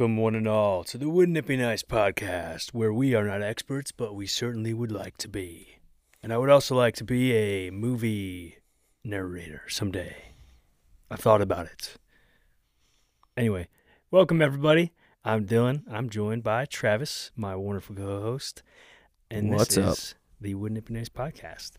Welcome, one and all, to the Wouldn't It Be Nice podcast, where we are not experts, but we certainly would like to be. And I would also like to be a movie narrator someday. I thought about it. Anyway, welcome everybody. I'm Dillon. I'm joined by Travis, my wonderful co-host, and this What's up? is the Wouldn't It Be Nice podcast.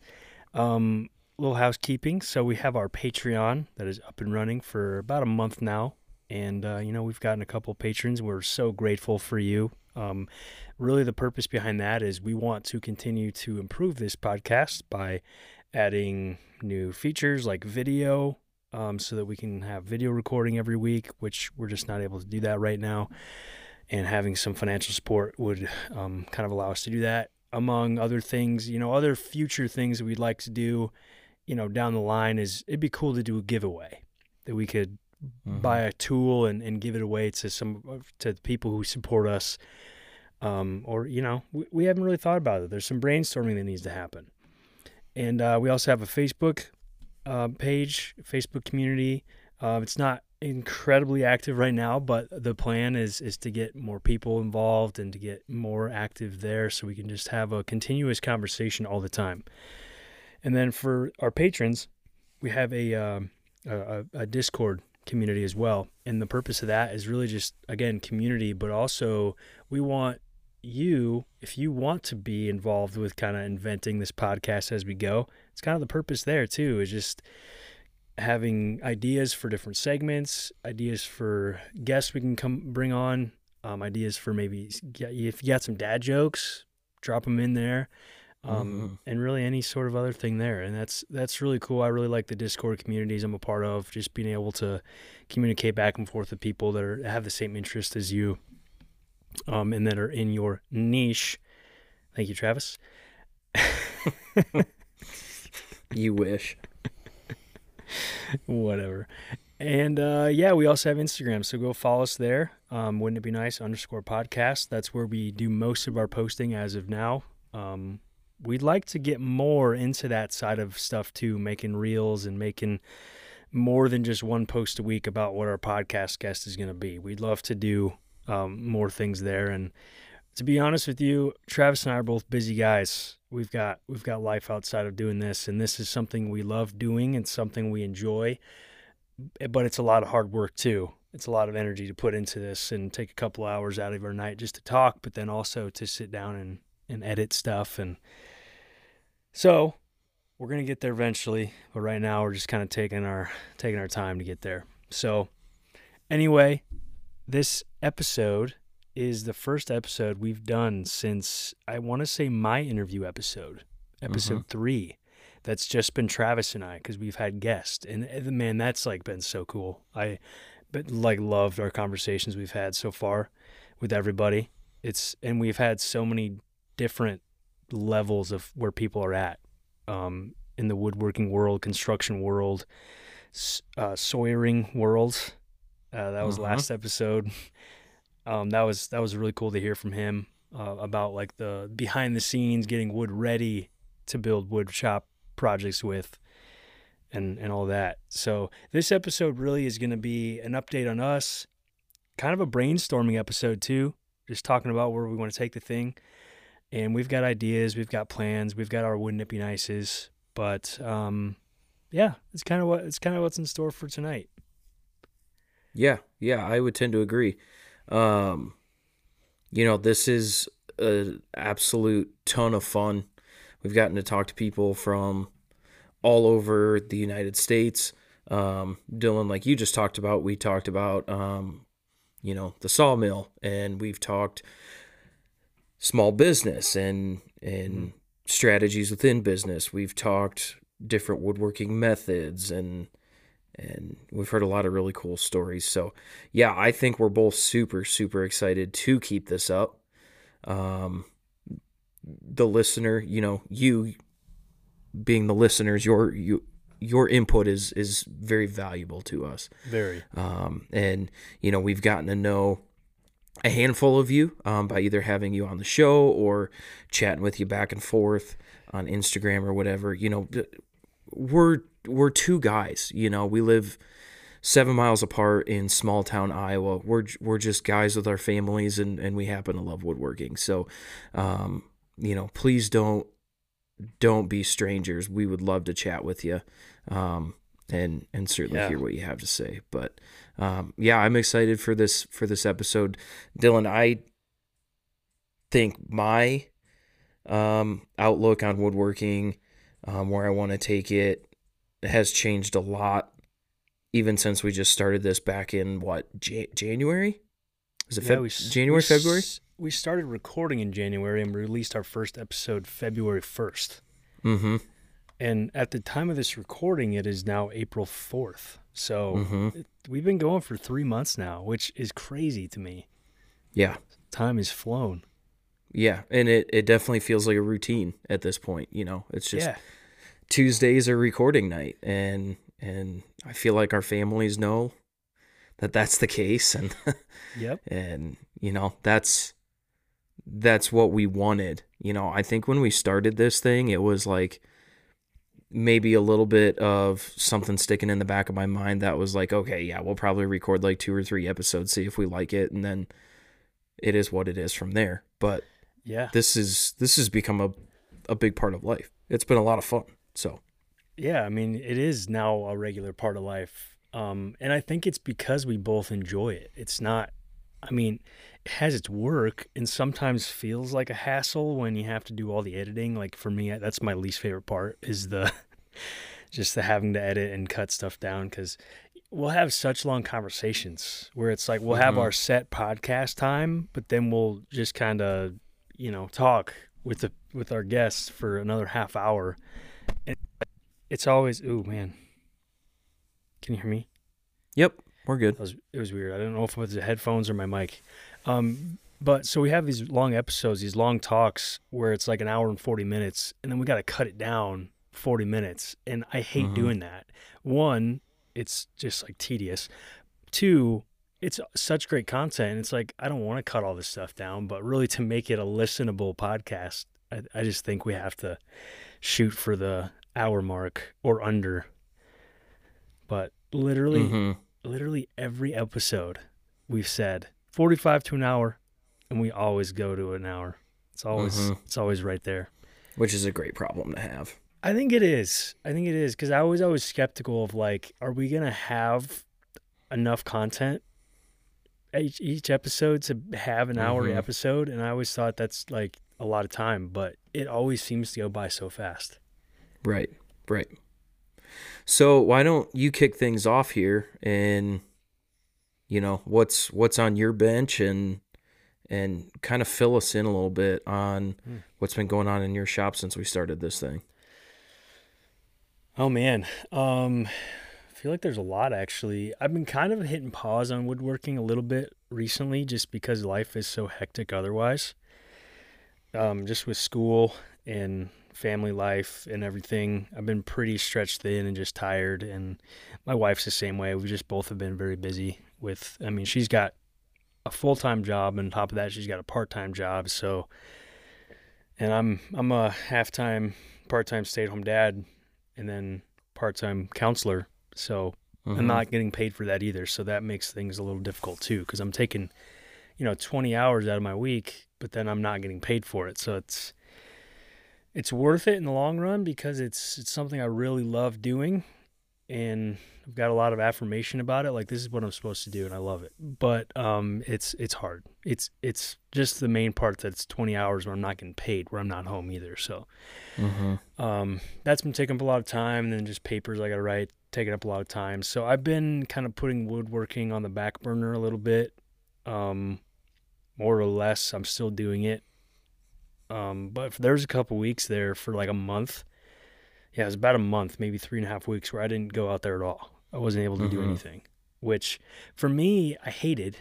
Um, little housekeeping. So we have our Patreon that is up and running for about a month now, and uh, you know we've gotten a couple patrons. We're so grateful for you. Um, really, the purpose behind that is we want to continue to improve this podcast by adding new features like video um, so that we can have video recording every week, which we're just not able to do that right now. And having some financial support would um, kind of allow us to do that, among other things. You know, other future things that we'd like to do, you know, down the line is it'd be cool to do a giveaway that we could buy a tool and, and give it away to some to the people who support us. Um, or you know, we, we haven't really thought about it. There's some brainstorming that needs to happen, and uh, we also have a Facebook uh, page, Facebook community. Uh, it's not incredibly active right now, but the plan is is to get more people involved and to get more active there, so we can just have a continuous conversation all the time. And then for our patrons, we have a um, a a Discord community as well, and the purpose of that is really just again community, but also we want you if you want to be involved with kind of inventing this podcast as we go it's kind of the purpose there too is just having ideas for different segments ideas for guests we can come bring on um, ideas for maybe if you got some dad jokes drop them in there um, and really any sort of other thing there and that's that's really cool i really like the discord communities i'm a part of just being able to communicate back and forth with people that are have the same interest as you um, and that are in your niche thank you travis You wish. whatever. And uh, yeah, we also have Instagram, so go follow us there. Um, wouldn't it be nice? Underscore podcast. That's where we do most of our posting as of now. Um, we'd like to get more into that side of stuff too, making reels and making more than just one post a week about what our podcast guest is going to be. We'd love to do um, more things there. And to be honest with you, Travis and I are both busy guys. We've got we've got life outside of doing this, and this is something we love doing and something we enjoy. But it's a lot of hard work too. It's a lot of energy to put into this and take a couple hours out of our night just to talk, but then also to sit down and, and edit stuff. And so we're gonna get there eventually. But right now we're just kind of taking our taking our time to get there. So anyway, this episode is the first episode we've done since I want to say my interview episode, episode three. That's just been Travis and I because we've had guests, and uh, man, that's like been so cool. I, but like loved our conversations we've had so far with everybody. It's and we've had so many different levels of where people are at um, in the woodworking world, construction world, uh, sawyering world. Uh, that was Mhm. last episode. Um, that was that was really cool to hear from him uh, about like the behind the scenes, getting wood ready to build wood shop projects with, and and all that. So this episode really is going to be an update on us, kind of a brainstorming episode too, just talking about where we want to take the thing. And we've got ideas, we've got plans, we've got our wouldn't it be nices, but um, yeah, it's kind of what it's kind of what's in store for tonight. Yeah, yeah, I would tend to agree. Um, you know, this is an absolute ton of fun. We've gotten to talk to people from all over the United States. Um, Dillon, like you just talked about, we talked about, um, you know, the sawmill, and we've talked small business and and strategies within business. We've talked different woodworking methods and and we've heard a lot of really cool stories. So, yeah, I think we're both super super excited to keep this up. Um the listener, you know, you being the listeners, your you your input is is very valuable to us. Very. Um, and you know, we've gotten to know a handful of you um, by either having you on the show or chatting with you back and forth on Instagram or whatever. You know, we're we're two guys. You know, we live seven miles apart in small town Iowa. We're we're just guys with our families, and and we happen to love woodworking. So, um, you know, please don't don't be strangers. We would love to chat with you, um, and and certainly Yeah. hear what you have to say. But um, yeah, I'm excited for this for this episode, Dillon. I think my um, outlook on woodworking, um, where I want to take it, has changed a lot, even since we just started this back in what Ja- January? Is it Yeah, Feb- we January, we February? We started recording in January and released our first episode February 1st. Mm-hmm. And at the time of this recording, it is now April 4th. So Mm-hmm. we've been going for three months now, which is crazy to me. Yeah, Time has flown. yeah, and it it definitely feels like a routine at this point. You know, it's just yeah. Tuesdays are recording night, and and I feel like our families know that that's the case, and Yep. and you know that's that's what we wanted you know i think when we started this thing it was like maybe a little bit of something sticking in the back of my mind that was like okay yeah we'll probably record like two or three episodes see if we like it and then it is what it is from there but Yeah. this is this has become a a big part of life it's been a lot of fun so Yeah, I mean, it is now a regular part of life. Um, and I think it's because we both enjoy it. It's not, I mean, has its work and sometimes feels like a hassle when you have to do all the editing. Like for me, that's my least favorite part is the just the having to edit and cut stuff down because we'll have such long conversations where it's like we'll have Mhm. our set podcast time, but then we'll just kind of, you know, talk with the with our guests for another half hour. And it's always, oh man, can you hear me? yep we're good That was it was weird. I don't know if it was the headphones or my mic. Um, but so we have these long episodes, these long talks where it's like an hour and forty minutes, and then we got to cut it down forty minutes, and I hate Mhm. doing that. One, it's just like tedious. Two, it's such great content. It's like I don't want to cut all this stuff down, but really to make it a listenable podcast, I, I just think we have to shoot for the hour mark or under. But literally, Mhm. literally every episode we've said 45 to an hour and we always go to an hour it's always Mhm. it's always right there which is a great problem to have i think it is i think it is because i was always skeptical of like are we gonna have enough content each, each episode to have an hour Mhm. episode and i always thought that's like a lot of time but it always seems to go by so fast Right, right. So why don't you kick things off here and you know what's what's on your bench and and kind of fill us in a little bit on Hmm. what's been going on in your shop since we started this thing. Oh man, um, I feel like there's a lot actually. I've been kind of hitting pause on woodworking a little bit recently, just because life is so hectic otherwise. Um, just with school and family life and everything, I've been pretty stretched thin and just tired. And my wife's the same way. We just both have been very busy with. I mean, she's got a full time job, and on top of that, she's got a part time job. So, and I'm I'm a half time, part time stay at home dad and then part-time counselor so Mhm. i'm not getting paid for that either so that makes things a little difficult too because i'm taking you know 20 hours out of my week but then i'm not getting paid for it so it's it's worth it in the long run because it's it's something i really love doing and i've got a lot of affirmation about it like this is what i'm supposed to do and i love it but um it's it's hard it's it's just the main part that it's 20 hours where i'm not getting paid where i'm not home either so Mhm. um, that's been taking up a lot of time. And then just papers I got to write, taking up a lot of time. So I've been kind of putting woodworking on the back burner a little bit. Um, more or less, I'm still doing it. Um, but there's a couple weeks there for like a month. Yeah, it was about a month, maybe three and a half weeks where I didn't go out there at all. I wasn't able to do Mhm. anything, which for me, I hated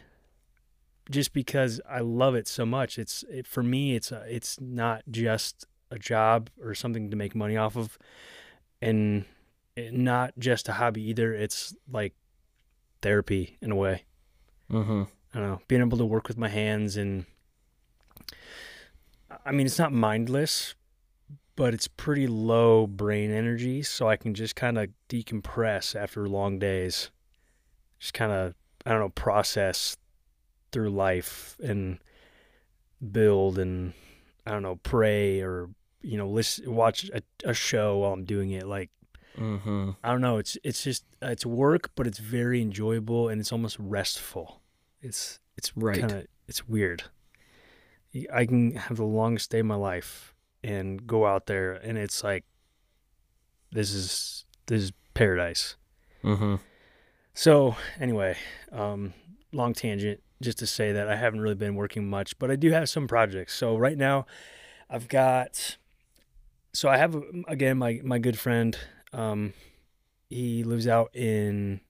just because I love it so much. It's it, for me, it's a, it's not just a job or something to make money off of, and it, not just a hobby either. It's like therapy in a way. Mhm. I don't know, being able to work with my hands and I mean, it's not mindless, but it's pretty low brain energy, so I can just kind of decompress after long days just kind of I don't know process through life and build and I don't know pray or you know listen watch a, a show while I'm doing it like Mm-hmm. I don't know it's it's just it's work but it's very enjoyable and it's almost restful it's it's Right. kind of it's weird I can have the longest day of my life and go out there and it's like this is this is paradise Mm-hmm. so anyway, um, long tangent, just to say that I haven't really been working much, but I do have some projects. So right now, I've got. So I have again my my good friend. Um, he lives out in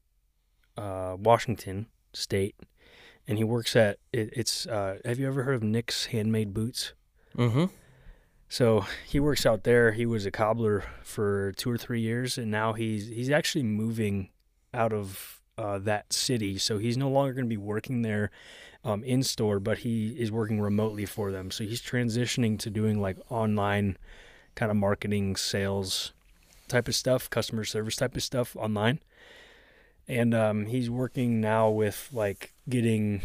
uh, Washington State, and he works at it, it's. Uh, have you ever heard of Nick's Handmade Boots? Mm-hmm. So he works out there. He was a cobbler for two or three years, and now he's he's actually moving out of uh, that city. So he's no longer going to be working there um, in store, but he is working remotely for them. So he's transitioning to doing like online kind of marketing, sales type of stuff, customer service type of stuff online. And um, he's working now with like getting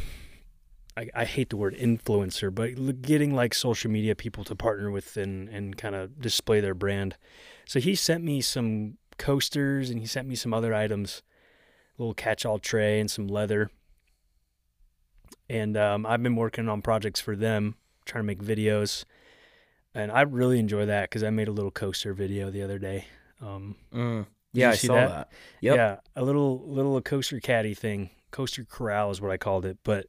I, I hate the word influencer, but getting like social media people to partner with and, and kind of display their brand. So he sent me some coasters and he sent me some other items, a little catch all tray and some leather. And um, I've been working on projects for them, trying to make videos. And I really enjoy that because I made a little coaster video the other day. Um, Mm. Yeah, I saw that? that. Yep. yeah, a little little coaster caddy thing. Coaster corral is what I called it. But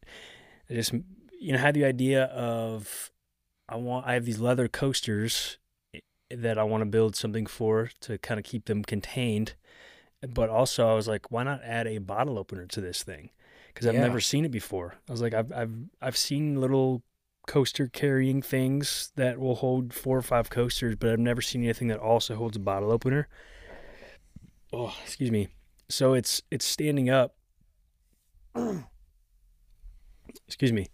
I just you know had the idea of I want I have these leather coasters eh, that I want to build something for to kind of keep them contained. But also I was like, why not add a bottle opener to this thing? Because I've Yeah. never seen it before. I was like, I've I've I've seen little coaster carrying things that will hold four or five coasters, but I've never seen anything that also holds a bottle opener. Oh, excuse me. So it's it's standing up. excuse me.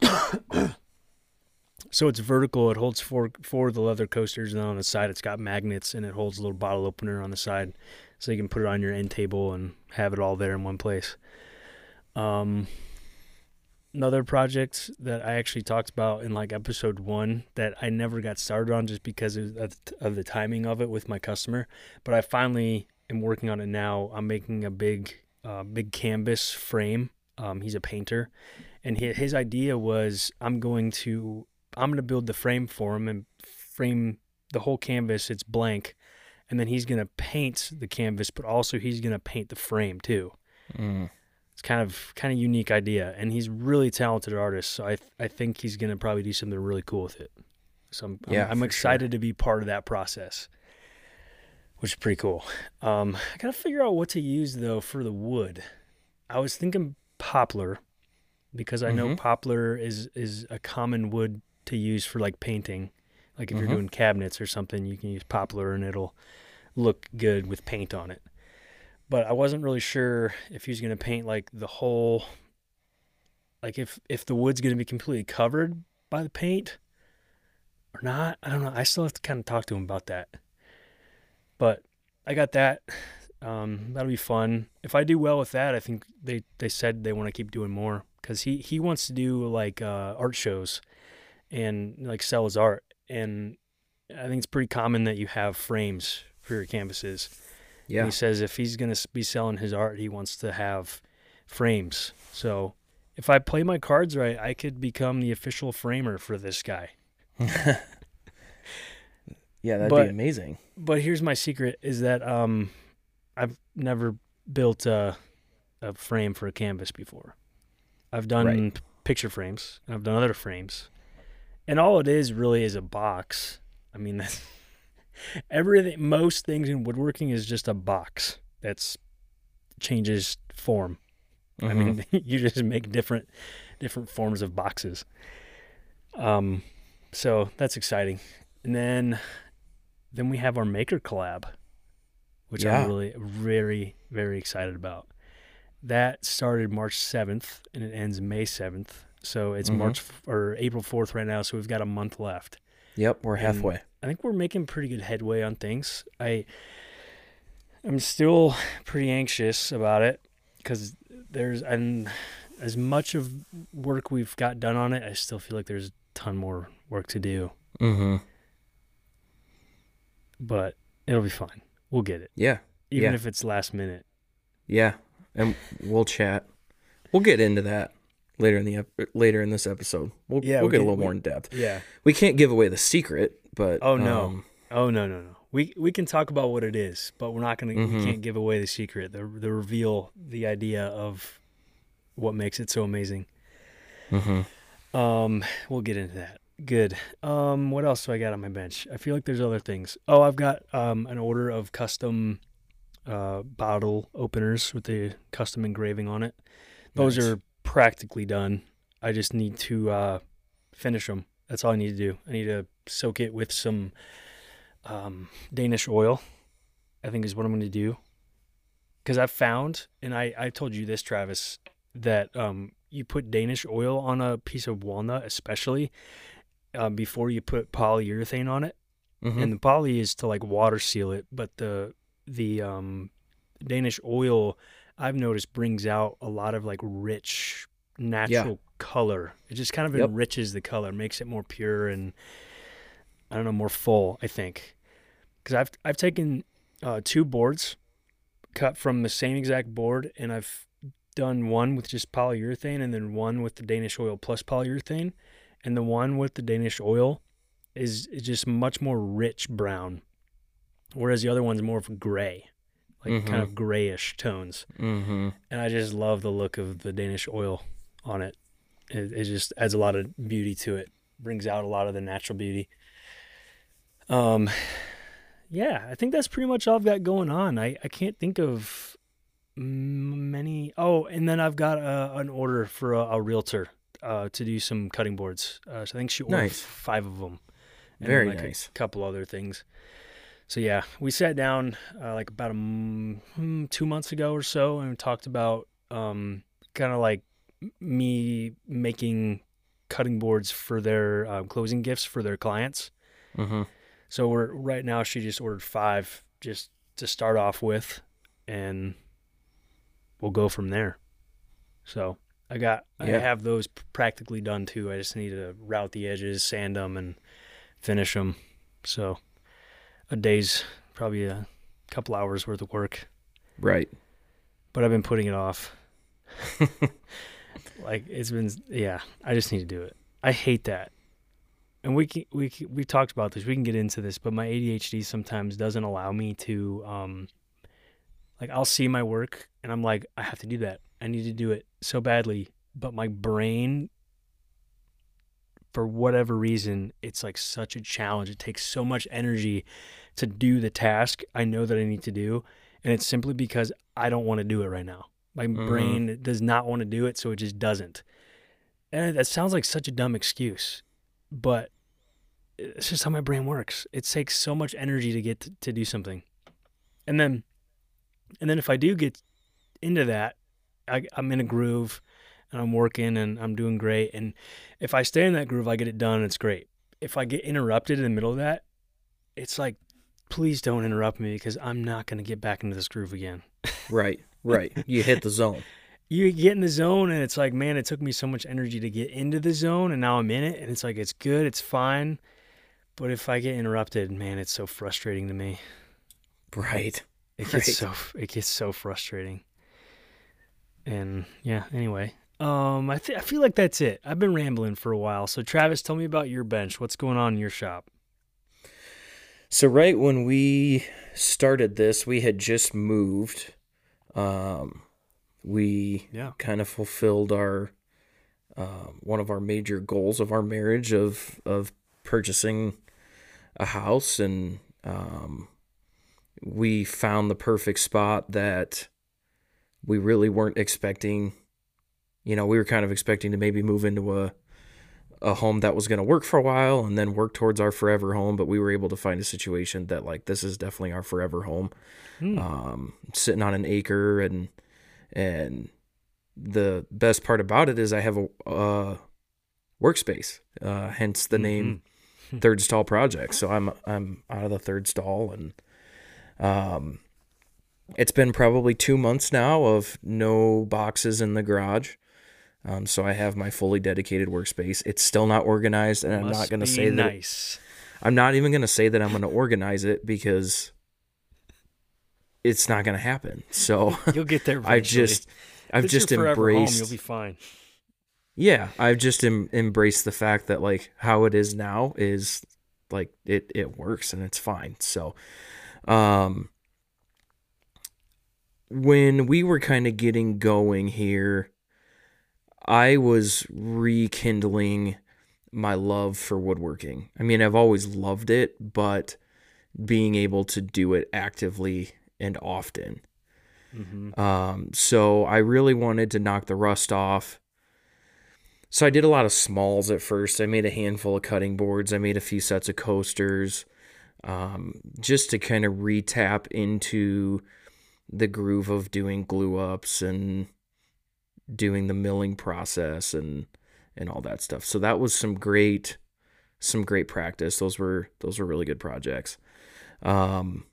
so it's vertical. It holds four four of the leather coasters, and on the side it's got magnets, and it holds a little bottle opener on the side, so you can put it on your end table and have it all there in one place. Um, another project that I actually talked about in like episode one that I never got started on just because of of the timing of it with my customer, but I finally am working on it now. I'm making a big, uh, big canvas frame. Um, he's a painter, and his, his idea was I'm going to I'm going to build the frame for him and frame the whole canvas. It's blank, and then he's going to paint the canvas, but also he's going to paint the frame too. Mm. it's kind of kind of unique idea. And he's really talented artist so i i think he's going to probably do something really cool with it. So i'm I'm- Yeah, i'm, for excited to be part of that process which is pretty cool um i gotta figure out what to use though for the wood i was thinking poplar because i know Mhm. poplar is is a common wood to use for like painting like if Mhm. you're doing cabinets or something you can use poplar and it'll look good with paint on it but I wasn't really sure if he was to paint like the whole like if if the wood's to be completely covered by the paint or not. I don't know. I still have to kind of talk to him about that. But I got that. Um, that'll be fun. If I do well with that, I think they they said they want to keep doing more cuz he he wants to do like uh art shows and like sell his art and I think it's pretty common that you have frames for your canvases. And Yeah. He says if he's going to be selling his art, he wants to have frames. So if I play my cards right, I could become the official framer for this guy. Yeah, that'd But- be amazing. But here's my secret: is that um, I've never built a, a frame for a canvas before. I've done Right. picture frames, and I've done other frames, and all it is really is a box. I mean, that's everything. Most things in woodworking is just a box that's changes form. I Mhm. mean, you just make different different forms of boxes. Um, so that's exciting. And then then we have our maker collab, which Yeah. I'm really very very excited about. That started March 7th and it ends May 7th. So it's Mhm. March f- or April 4th right now, so we've got a month left. Yep, we're and- halfway. I think we're making pretty good headway on things. I I'm still pretty anxious about it because there's and as much of work we've got done on it, I still feel like there's a ton more work to do. Mm-hmm. But it'll be fine. We'll get it, Yeah. even Yeah. if it's last minute. Yeah. And we'll chat. We'll get into that later in the ep- later in this episode. We'll Yeah, we'll we get a little we- more in depth. Yeah. We can't give away the secret, but Oh, no. um, Oh no no no. We we can talk about what it is, but we're not gonna. We Mhm. can't give away the secret. The the reveal, the idea of what makes it so amazing. mhm. Um, we'll get into that. Good. Um, what else do I got on my bench? I feel like there's other things. Oh, I've got um an order of custom uh bottle openers with the custom engraving on it. Those Nice. are practically done. I just need to uh finish them. That's all I need to do. I need to soak it with some um Danish oil. I think is what I'm going to do. Cuz I've found and I I told you this Travis that um you put Danish oil on a piece of walnut especially uh, before you put polyurethane on it. Mhm. and the poly is to like water seal it but the the um danish oil i've noticed brings out a lot of like rich natural color. It just kind of Yep. enriches the color makes it more pure and i don't know more full i think. Because i've i've taken uh, two boards cut from the same exact board and i've done one with just polyurethane and then one with the danish oil plus polyurethane and the one with the danish oil is, is just much more rich brown, whereas the other one's more of gray, like kind Mhm. of grayish tones. Mhm. And I just love the look of the Danish oil on it. It, it just adds a lot of beauty to it, brings out a lot of the natural beauty. Um, yeah, I think that's pretty much all I've got going on. I, I can't think of many. Oh, and then I've got a, an order for a, a realtor uh, to do some cutting boards. Uh, so I think she ordered Nice. five of them. and Very like nice. A couple other things. So yeah, we sat down uh, like about a m- hmm, two months ago or so and talked about um, kind of like me making cutting boards for their um, closing gifts for their clients. Mhm. So we're right now. She just ordered five just to start off with, and we'll go from there. So I got I have those practically done too. I just need to route the edges, sand them, and finish them. So a day's probably a couple hours worth of work, Right. but I've been putting it off. like it's been yeah. I just need to do it. I hate that. And we can, we can, we talked about this. We can get into this, but my ADHD sometimes doesn't allow me to um like I'll see my work and I'm like I have to do that. I need to do it so badly, but my brain for whatever reason, it's like such a challenge. It takes so much energy to do the task I know that I need to do, and it's simply because I don't want to do it right now. My Mhm. brain does not want to do it, so it just doesn't. And that sounds like such a dumb excuse, but it's just how my brain works. It takes so much energy to get to, to do something, and then, and then if I do get into that, I, I'm in a groove, and I'm working and I'm doing great. And if I stay in that groove, I get it done. It's great. If I get interrupted in the middle of that, it's like, please don't interrupt me because I'm not going to get back into this groove again. Right. Right. you hit the zone. you get in the zone and it's like, man, it took me so much energy to get into the zone and now I'm in it and it's like it's good, it's fine. But if I get interrupted, man, it's so frustrating to me. Right. It gets Right. so it gets so frustrating. And yeah, anyway. Um I th- I feel like that's it. I've been rambling for a while. So Travis, tell me about your bench. What's going on in your shop? So right when we started this, we had just moved. Um, we Yeah. kind of fulfilled our um, one of our major goals of our marriage of of purchasing a house, and um, we found the perfect spot that we really weren't expecting. You know, we were kind of expecting to maybe move into a a home that was going to work for a while and then work towards our forever home, but we were able to find a situation that like this is definitely our forever home. Hmm. Um, sitting on an acre and and the best part about it is I have a uh, workspace, uh, hence the name Third Stall Project. So I'm I'm out of the third stall and um it's been probably two months now of no boxes in the garage. Um, so I have my fully dedicated workspace. It's still not organized, and I'm not going to say that. nice. I'm not even going to say that I'm going to organize it because it's not going to happen. So You'll get there. I eventually. just, I've just forever home, embraced. You'll be fine. yeah, I've just em- embraced the fact that like how it is now is like it it works and it's fine. So, um, when we were kind of getting going here, I was rekindling my love for woodworking. I mean, I've always loved it, but being able to do it actively and often. hmm Um, so I really wanted to knock the rust off. So I did a lot of smalls at first. I made a handful of cutting boards. I made a few sets of coasters, um, just to kind of retap into the groove of doing glue ups and doing the milling process and and all that stuff. So that was some great some great practice. Those were those were really good projects. Um,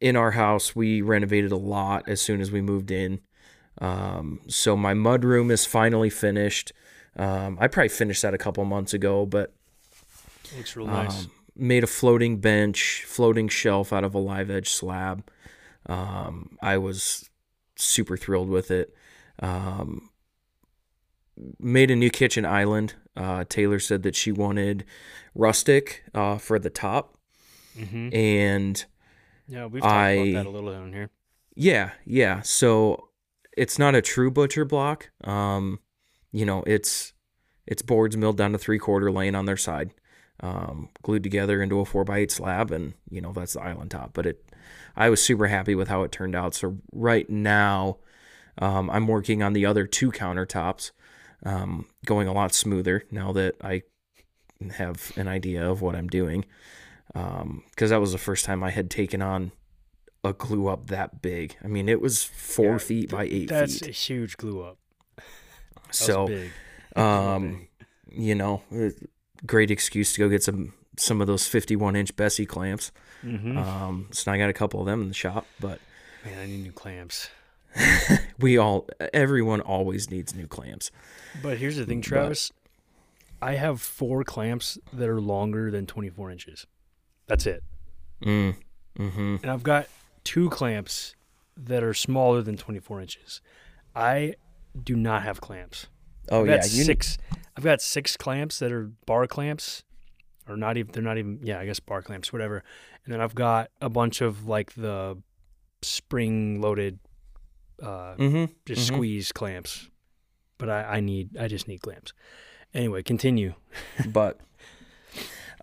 in our house, we renovated a lot as soon as we moved in. Um, so my mud room is finally finished. Um, I probably finished that a couple months ago, but Looks real nice. um, made a floating bench, floating shelf out of a live edge slab. Um, I was super thrilled with it. Um, made a new kitchen island. Uh, Taylor said that she wanted rustic uh, for the top, hmm and Yeah, we've talked I- about that a little down here. Yeah, yeah. So it's not a true butcher block. Um, you know, it's it's boards milled down to three quarter laying on their side, um, glued together into a four by eight slab, and you know that's the island top. But it, I was super happy with how it turned out. So right now, um, I'm working on the other two countertops, um, going a lot smoother now that I have an idea of what I'm doing. Because that was the first time I had taken on a glue up that big. I mean, it was four Yeah, feet by eight That's feet. a huge glue up. That So, big. um, you know, great excuse to go get some some of those 51 inch Bessey clamps. Hmm Um, so now I got a couple of them in the shop, but Man, I need new clamps. we all, everyone always needs new clamps. But here's the thing, But- Travis. I have four clamps that are longer than 24 inches. That's it. Mm, mm-hmm. And I've got two clamps that are smaller than 24 inches. I do not have clamps. Oh I've yeah, six. I've got six clamps that are bar clamps, or not even. They're not even. Yeah, I guess bar clamps, whatever. And then I've got a bunch of like the spring-loaded, uh, Mm-hmm. just Mhm. squeeze clamps. But I, I need. I just need clamps. Anyway, continue. but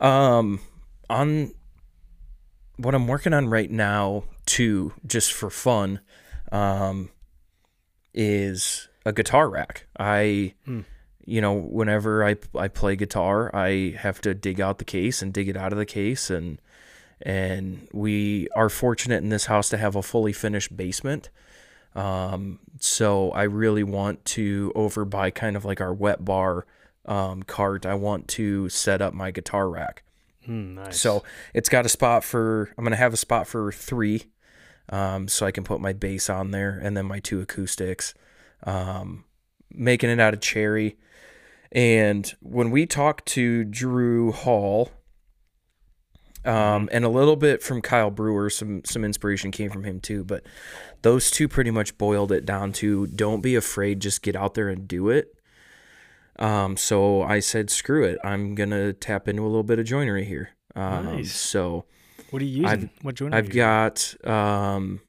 um on what I'm working on right now too just for fun um is a guitar rack. I Hmm. you know whenever I I play guitar, I have to dig out the case and dig it out of the case and and we are fortunate in this house to have a fully finished basement. Um, so I really want to over by kind of like our wet bar um, cart. I want to set up my guitar rack. Hmm, nice. So it's got a spot for. I'm gonna have a spot for three, um, so I can put my bass on there and then my two acoustics. Um, making it out of cherry. And when we talked to Drew Hall, um, and a little bit from Kyle Brewer, some some inspiration came from him too. But those two pretty much boiled it down to don't be afraid, just get out there and do it. Um, so I said, screw it, I'm gonna tap into a little bit of joinery here. Um, Nice. So what are you using? I've- what joint? are I've got um,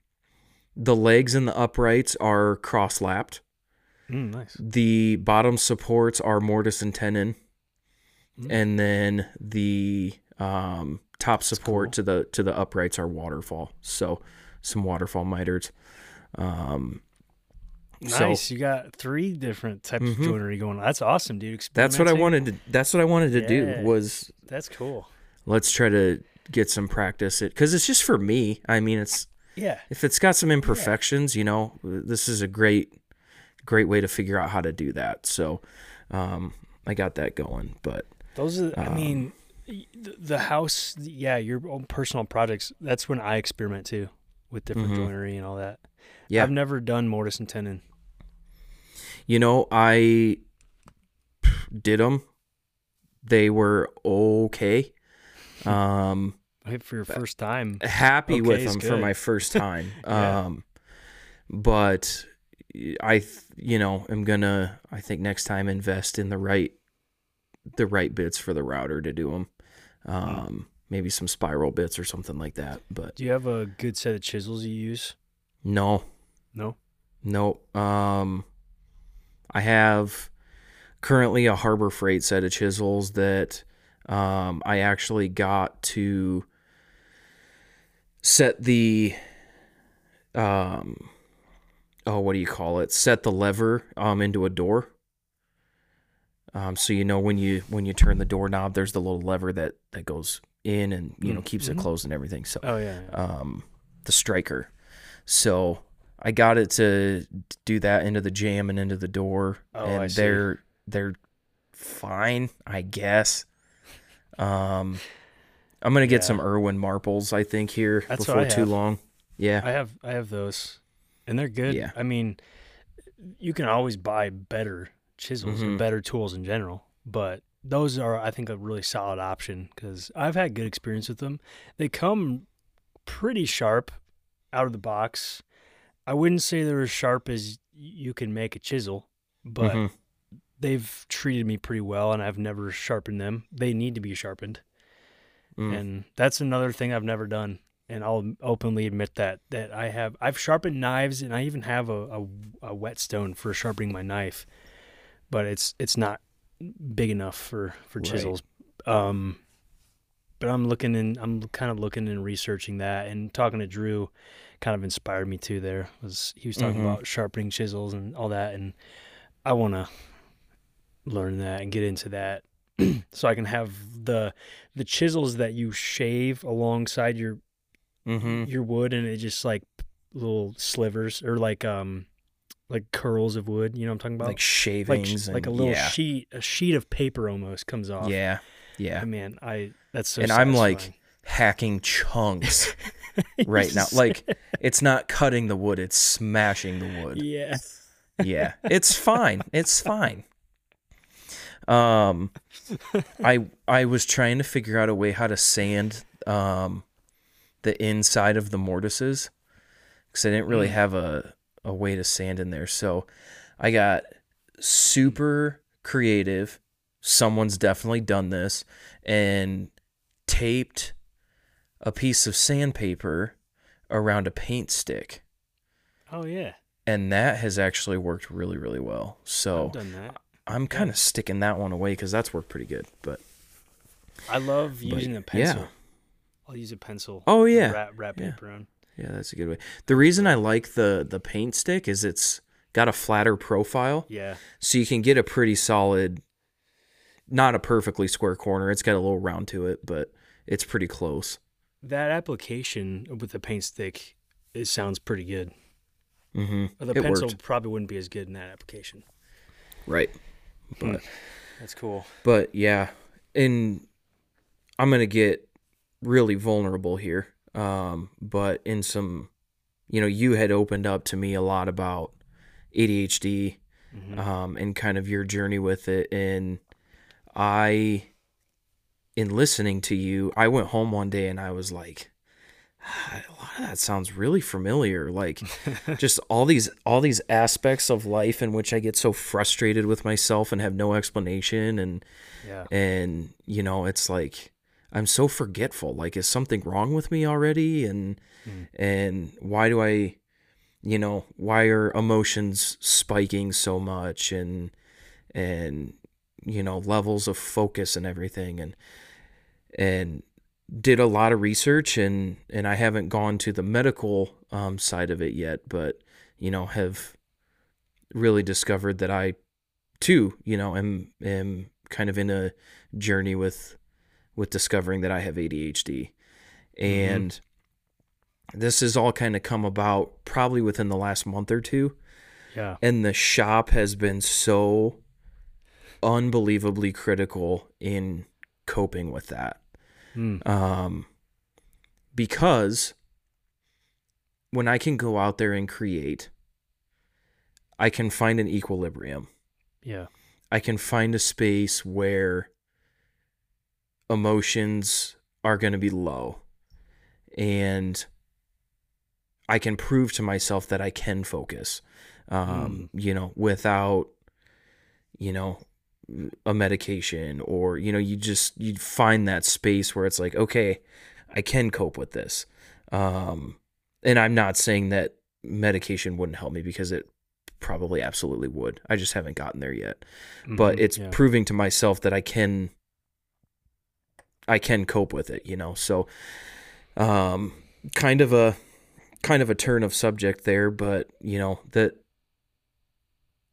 the legs and the uprights are cross lapped. Hmm, nice. The bottom supports are mortise and tenon, Mm. and then the um, top support cool. to the to the uprights are waterfall. So some waterfall miters. Um, so Nice. you got three different types Mhm. of joinery going on. That's awesome, dude. that's what I wanted to. That's what I wanted to Yeah. do was That's cool. let's try to get some practice it because it's just for me. I mean, it's Yeah. if it's got some imperfections, you know, this is a great, great way to figure out how to do that. So, um, I got that going, but Those are, I Um, mean, y- the, house, yeah, your own personal projects, that's when I experiment too. with different Mhm. joinery and all that. Yeah. I've never done mortise and tenon. You know, I did them. They were okay. Um, For your first time, happy with Okay is them for my first time. Yeah. Um, but I, you know, am gonna. I think next time invest in the right, the right bits for the router to do them. Um, maybe some spiral bits or something like that. But do you have a good set of chisels you use? no, No. no. Um, I have currently a Harbor Freight set of chisels that um, I actually got to set the um oh what do you call it set the lever um into a door um so you know when you when you turn the doorknob there's the little lever that that goes in and you know Mm, keeps it mhm. closed and everything so Oh yeah. yeah. um, the striker. So I got it to do that into the jamb and into the door, Oh, and I see. they're they're fine, I guess. Um, I'm gonna get Yeah. some Irwin Marples, I think, here That's before too long. Yeah, I have I have those, and they're good. Yeah. I mean, you can always buy better chisels or Mhm. better tools in general, but those are I think a really solid option because I've had good experience with them. They come pretty sharp out of the box. I wouldn't say they're as sharp as you can make a chisel, but Mhm. they've treated me pretty well, and I've never sharpened them. They need to be sharpened Mm. and that's another thing I've never done. And I'll openly admit that that I have I've sharpened knives and I even have a, a, a whetstone for sharpening my knife, but it's it's not big enough for for Right. chisels. Um, but I'm looking and I'm kind of looking and researching that and talking to Drew, kind of inspired me too. There was he was talking Mhm. about sharpening chisels and all that, and I want to learn that and get into that so I can have the the chisels that you shave alongside your Mhm. your wood and it just like little slivers or like um like curls of wood. You know what I'm talking about? like like shavings, like a little yeah, sheet a sheet of paper almost comes off. yeah, yeah. I mean, I that's so. And I'm, like. Hacking chunks right now. Like it's not cutting the wood; it's smashing the wood. yeah, yeah it's fine it's fine um i i was trying to figure out a way how to sand um the inside of the mortises because i didn't really Mm. have a a way to sand in there so i got super creative someone's definitely done this and taped a piece of sandpaper around a paint stick oh yeah, and that has actually worked really really well so I've done that. i'm kind of sticking that one away because that's worked pretty good but I love But, using a yeah. I'll use a pencil. Oh, yeah. wrap, wrap Yeah. paper on. Yeah that's a good way the reason i like the the paint stick is it's got a flatter profile Yeah, so you can get a pretty solid not a perfectly square corner it's got a little round to it but it's pretty close that application with the paint stick it sounds pretty good. mm-hmm the It pencil worked. probably wouldn't be as good in that application. right but That's cool. But yeah, and I'm gonna get really vulnerable here. Um, but in some, you know, you had opened up to me a lot about ADHD, Mhm. um, and kind of your journey with it. And I, in listening to you, I went home one day and I was like, "Ah, a lot of that sounds really familiar. Like just all these all these aspects of life in which I get so frustrated with myself and have no explanation and yeah. and you know it's like i'm so forgetful like is something wrong with me already and Mm. and why do i you know why are emotions spiking so much and and you know levels of focus and everything and and did a lot of research and and i haven't gone to the medical um, side of it yet but you know have really discovered that i too you know am am kind of in a journey with with discovering that I have ADHD. And this has all kind of come about probably within the last month or two. Yeah. And the shop has been so unbelievably critical in coping with that. Mm. Um, because when I can go out there and create, I can find an equilibrium. Yeah. I can find a space where emotions are going to be low and I can prove to myself that I can focus, um, mm. you know, without, you know, a medication or, you know, you just, you find that space where it's like, okay, I can cope with this. Um, and I'm not saying that medication wouldn't help me because it probably absolutely would. I just haven't gotten there yet. Mm-hmm, but it's yeah. proving to myself that I can I can cope with it, you know. So um kind of a kind of a turn of subject there, but you know, that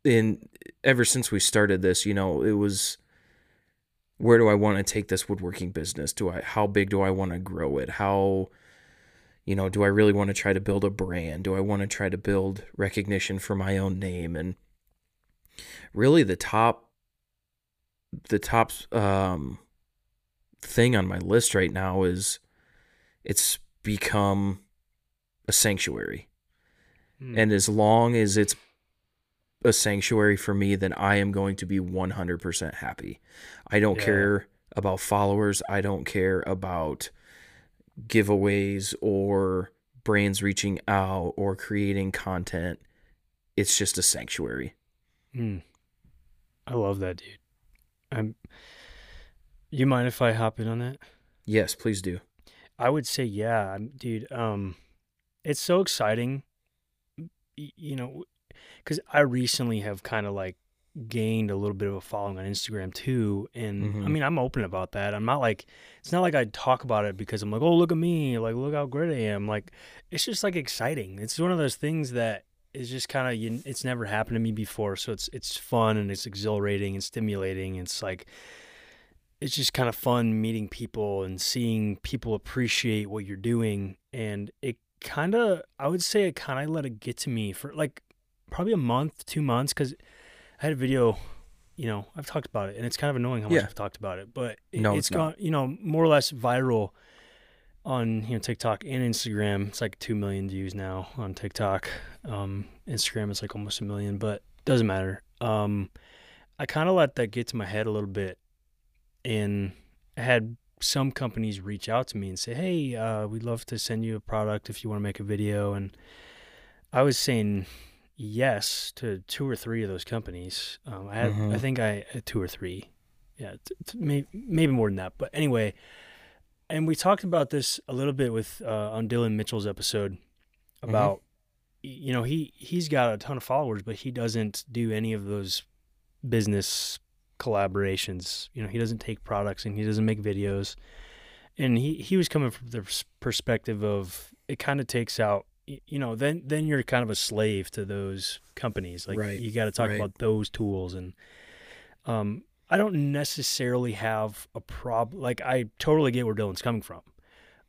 in ever since we started this, you know, it was where do I want to take this woodworking business? Do I how big do I want to grow it? How you know, do I really want to try to build a brand? Do I want to try to build recognition for my own name? And really the top the top um thing on my list right now is it's become a sanctuary. Mm. And as long as it's a sanctuary for me, then I am going to be 100% happy. I don't yeah. care about followers. I don't care about giveaways or brands reaching out or creating content. It's just a sanctuary. Mm. I love that, dude. I'm. You mind if I hop in on that? Yes, please do. I would say yeah, dude. Um, it's so exciting. You know, because I recently have kind of like gained a little bit of a following on Instagram too. And mm-hmm. I mean, I'm open about that. I'm not like, it's not like I talk about it because I'm like, oh, look at me. Like, look how great I am. Like, it's just like exciting. It's one of those things that is just kind of, it's never happened to me before. So it's, it's fun and it's exhilarating and stimulating. It's like, it's just kind of fun meeting people and seeing people appreciate what you're doing. And it kind of, I would say it kind of let it get to me for like probably a month, two months. Cause I had a video, you know, I've talked about it, and it's kind of annoying how much yeah. I've talked about it, but it, no, it's, it's gone, you know, more or less viral on you know TikTok and Instagram. It's like two million views now on TikTok. Um, Instagram is like almost a million, but doesn't matter. Um, I kind of let that get to my head a little bit, and I had some companies reach out to me and say, "Hey, uh, we'd love to send you a product if you want to make a video." And I was saying yes to two or three of those companies. Um, I had, mm-hmm. I think I had two or three, yeah, t- t- maybe, maybe more than that. But anyway, and we talked about this a little bit with uh, on Dylan Mitchell's episode mm-hmm. about, mm-hmm. you know, he he's got a ton of followers, but he doesn't do any of those business collaborations. You know, he doesn't take products and he doesn't make videos. And he, he was coming from the perspective of it kind of takes out you know then then you're kind of a slave to those companies like right. you got to talk right. about those tools and um i don't necessarily have a problem like i totally get where dylan's coming from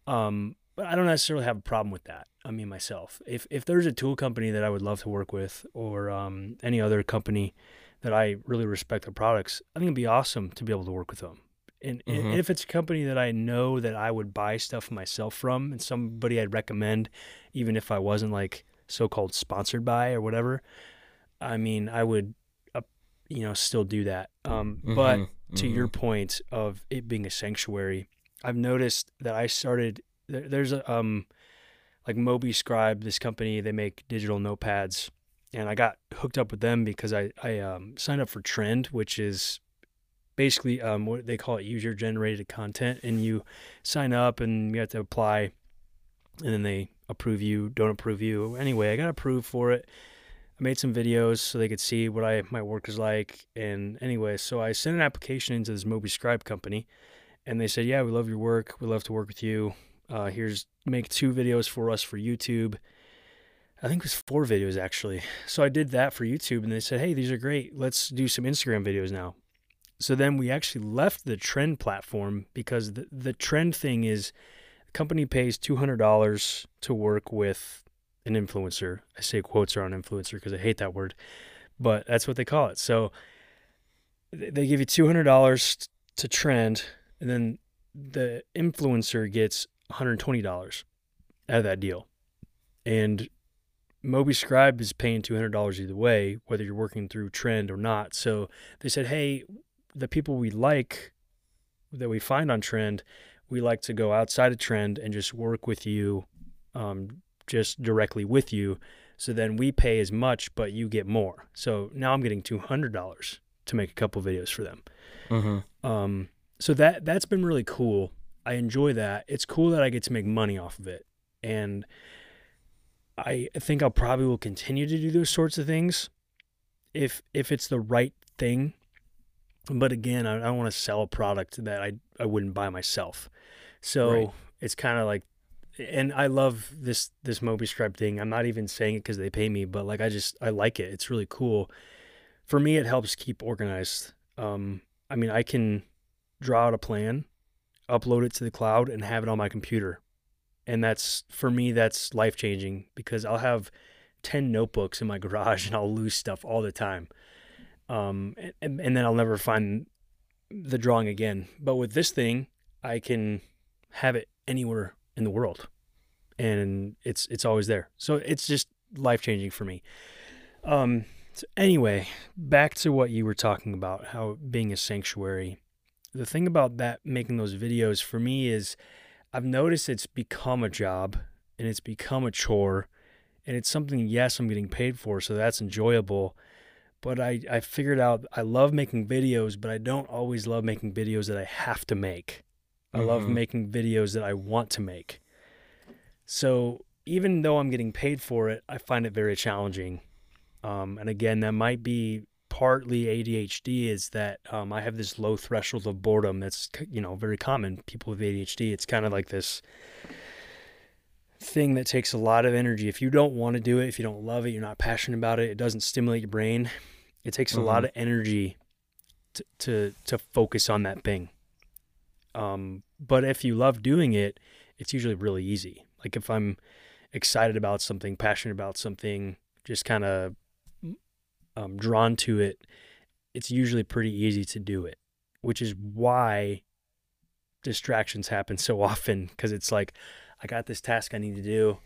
um but i don't necessarily have a problem with that i mean myself if if there's a tool company that i would love to work with or um any other company that i really respect their products i think it'd be awesome to be able to work with them and, mm-hmm. and, if it's a company that I know that I would buy stuff myself from and somebody I'd recommend, even if I wasn't like so called sponsored by or whatever, I mean, I would, uh, you know, still do that. Um, mm-hmm. But to mm-hmm. your point of it being a sanctuary, I've noticed that I started, there, there's a, um, like Moby Scribe, this company, they make digital notepads. And I got hooked up with them because I, I um, signed up for Trend, which is basically um, what they call it user generated content and you sign up and you have to apply and then they approve you don't approve you. Anyway i got approved for it. I made some videos so they could see what i my work is like and anyway so i sent an application into this moby scribe company and they said yeah we love your work. We love to work with you. Uh, here's make two videos for us for youtube I think it was four videos actually. So I did that for YouTube and they said, Hey, these are great. Let's do some Instagram videos now. So then we actually left the trend platform because the, the trend thing is the company pays $200 to work with an influencer. I say quotes are on influencer because I hate that word, but that's what they call it. So they give you $200 to trend, and then the influencer gets $120 out of that deal. and Moby Scribe is paying two hundred dollars either way, whether you're working through Trend or not. So they said, hey, the people we like that we find on Trend, we like to go outside of Trend and just work with you, um, just directly with you. So then we pay as much, but you get more. So now I'm getting two hundred dollars to make a couple videos for them. Mm-hmm. Um, so that that's been really cool. I enjoy that. It's cool that I get to make money off of it, and I think I'll probably will continue to do those sorts of things if if it's the right thing. But again, I, I don't want to sell a product that I I wouldn't buy myself. So Right. it's kind of like, and I love this this Moby Scribe thing. I'm not even saying it because they pay me, but like I just I like it. It's really cool. For me, it helps keep organized. Um, I mean, I can draw out a plan, upload it to the cloud, and have it on my computer. And that's for me, that's life changing because I'll have 10 notebooks in my garage and I'll lose stuff all the time. Um, and, and then I'll never find the drawing again. But with this thing, I can have it anywhere in the world and it's it's always there. So it's just life changing for me. Um so anyway, back to what you were talking about, how being a sanctuary. The thing about that making those videos for me is I've noticed it's become a job and it's become a chore and it's something yes I'm getting paid for so that's enjoyable but I, I figured out I love making videos but I don't always love making videos that I have to make. I love Mhm. making videos that I want to make. So even though I'm getting paid for it I find it very challenging. Um, and again that might be partly ADHD is that um, I have this low threshold of boredom that's you know very common. People with ADHD it's kind of like this thing that takes a lot of energy. If you don't want to do it if you don't love it you're not passionate about it it doesn't stimulate your brain. It takes a lot of energy to, to to focus on that thing. Um, but if you love doing it it's usually really easy. Like if I'm excited about something passionate about something just kind of um, drawn to it, it's usually pretty easy to do it, which is why distractions happen so often because it's like, I got this task I need to do,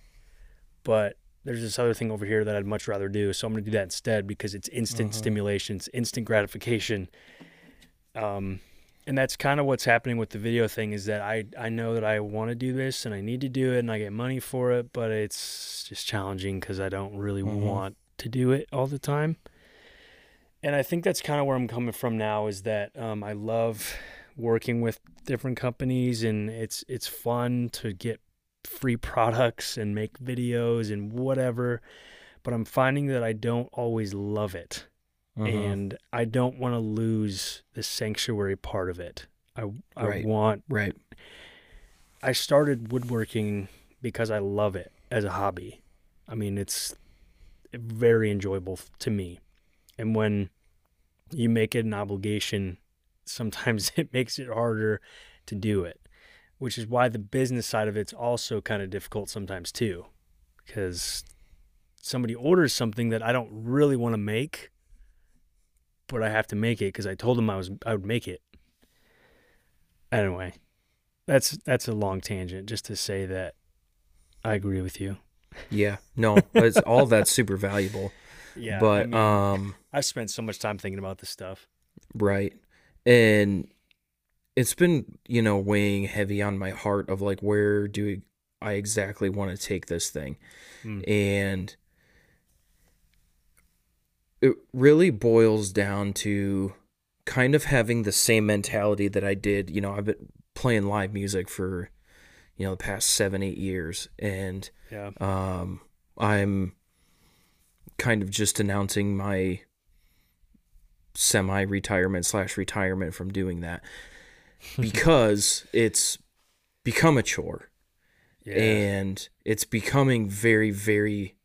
but there's this other thing over here that I'd much rather do. So I'm going to do that instead because it's instant Mhm. stimulation, it's instant gratification. Um, and that's kind of what's happening with the video thing is that I, I know that I want to do this and I need to do it and I get money for it, but it's just challenging because I don't really Mhm. want to do it all the time and I think that's kind of where I'm coming from now is that um, I love working with different companies and it's it's fun to get free products and make videos and whatever but I'm finding that I don't always love it Mhm. and I don't want to lose the sanctuary part of it. I I Right. want right. I started woodworking because I love it as a hobby. I mean, it's very enjoyable to me. And when you make it an obligation, sometimes it makes it harder to do it, which is why the business side of it's also kind of difficult sometimes too. Because somebody orders something that I don't really want to make, but I have to make it because I told them I was I would make it. Anyway, that's that's a long tangent just to say that I agree with you. Yeah. No, it's all that's super valuable. Yeah, but I mean, um I spent so much time thinking about this stuff. Right. And it's been, you know, weighing heavy on my heart of like where do I exactly want to take this thing? Mm. And it really boils down to kind of having the same mentality that I did, you know, I've been playing live music for you know the past 7 8 years and Yeah, um, I'm kind of just announcing my semi-retirement slash retirement from doing that because it's become a chore. Yeah, and it's becoming very very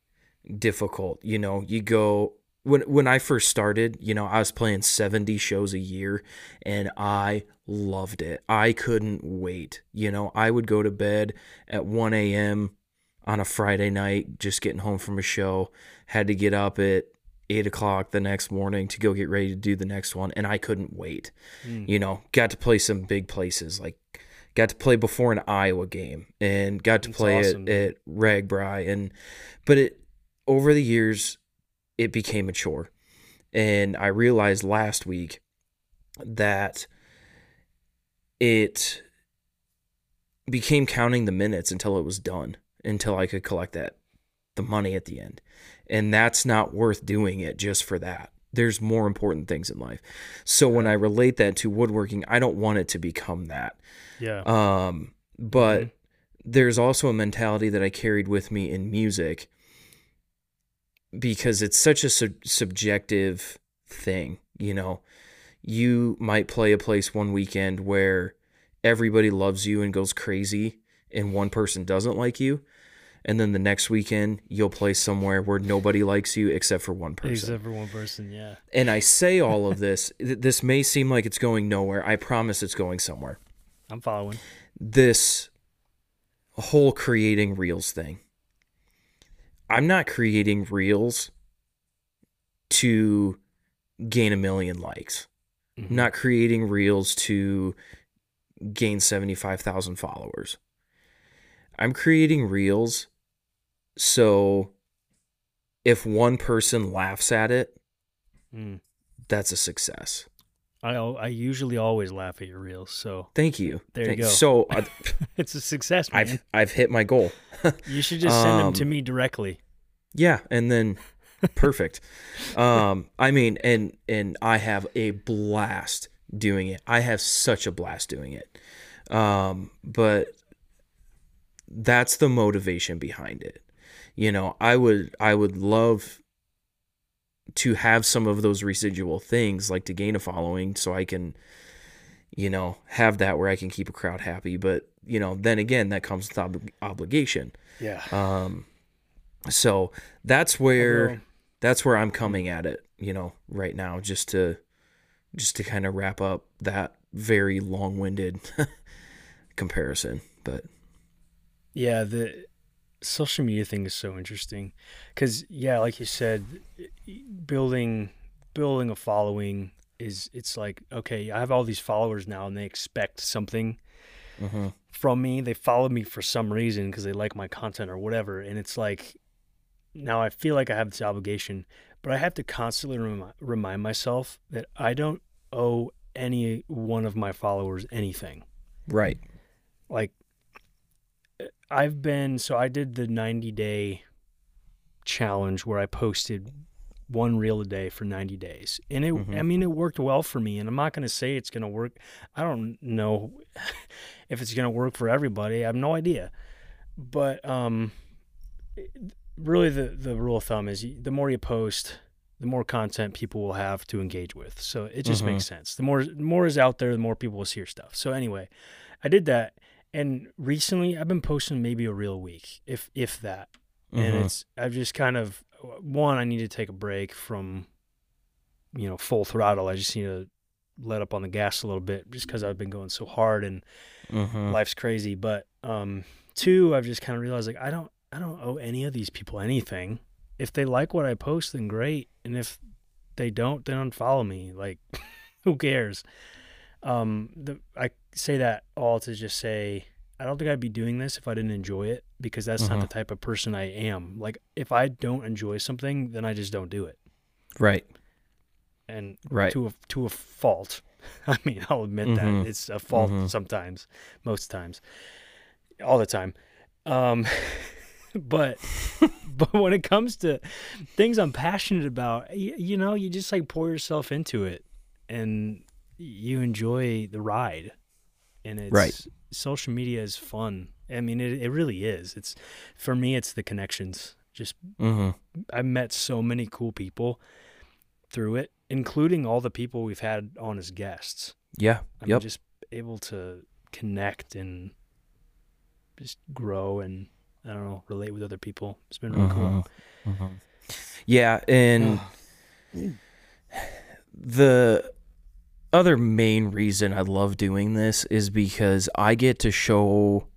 difficult. You know you go when when I first started you know I was playing 70 shows a year and I loved it. I couldn't wait. You know I would go to bed at 1 a.m on a Friday night, just getting home from a show, had to get up at eight o'clock the next morning to go get ready to do the next one, and I couldn't wait. Mm. You know, got to play some big places like got to play before an Iowa game and got to That's play awesome, at, at RAGBRAI and but it over the years it became a chore. And I realized last week that it became counting the minutes until it was done, until I could collect that the money at the end. And that's not worth doing it just for that. There's more important things in life. So when I relate that to woodworking, I don't want it to become that. Yeah. Um, but Mhm. there's also a mentality that I carried with me in music because it's such a sub- subjective thing, you know. You might play a place one weekend where everybody loves you and goes crazy and one person doesn't like you. And then the next weekend you'll play somewhere where nobody likes you except for one person. Except for one person, yeah. And I say all of this, th- this may seem like it's going nowhere. I promise it's going somewhere I'm following. this whole creating reels thing. I'm not creating reels to gain a million likes. Mhm. I'm not creating reels to gain 75,000 followers. I'm creating reels so if one person laughs at it, Mm. that's a success. I I usually always laugh at your reels, so Thank you. There you go. So I, it's a success, man. I've I've hit my goal. you should just send them to um, me directly. Yeah, and then perfect. um, I mean, and and I have a blast doing it. I have such a blast doing it. Um, but that's the motivation behind it. You know, I would I would love to have some of those residual things like to gain a following so I can you know, have that where I can keep a crowd happy, but you know, then again that comes with ob- obligation. Yeah. Um, so that's where that's where I'm coming at it, you know, right now, just to just to kind of wrap up that very long-winded comparison. But Yeah, the social media thing is so interesting because yeah, like you said, building building a following is it's like okay, I have all these followers now, and they expect something mhm, from me. They follow me for some reason because they like my content or whatever, and it's like now I feel like I have this obligation, but I have to constantly remi- remind myself that I don't owe any one of my followers anything. Right, like I've been so I did the 90 day challenge where I posted one reel a day for 90 days. And it Mhm. I mean it worked well for me and I'm not going to say it's going to work. I don't know if it's going to work for everybody. I have no idea. But um really the the rule of thumb is the more you post the more content people will have to engage with. So it just Mhm. makes sense. The more the more is out there, the more people will see your stuff. So anyway, I did that, and recently I've been posting maybe a real week, if if that. And Mhm. it's I've just kind of one I need to take a break from, you know, full throttle. I just need to let up on the gas a little bit, just because I've been going so hard and Mhm. life's crazy. But um, two, I've just kind of realized like I don't I don't owe any of these people anything. If they like what I post, then great, and if they don't, then unfollow me. Like, who cares? Um, the I say that all to just say I don't think I'd be doing this if I didn't enjoy it because that's not Mhm. the type of person I am. Like, if I don't enjoy something, then I just don't do it, right, and right, to a to a fault. I mean, I'll admit Mhm. that it's a fault Mhm. sometimes, most times, all the time. Um, but but when it comes to things I'm passionate about, you, you know, you just like pour yourself into it, and you enjoy the ride. And it's Right. social media is fun. I mean, it it really is. It's for me, it's the connections. Just hmm I've met so many cool people through it, including all the people we've had on as guests. yeah, I'm yep, just able to connect and just grow and I don't know, relate with other people. It's been really cool. Mhm. Mhm. yeah, and the other main reason I love doing this is because I get to show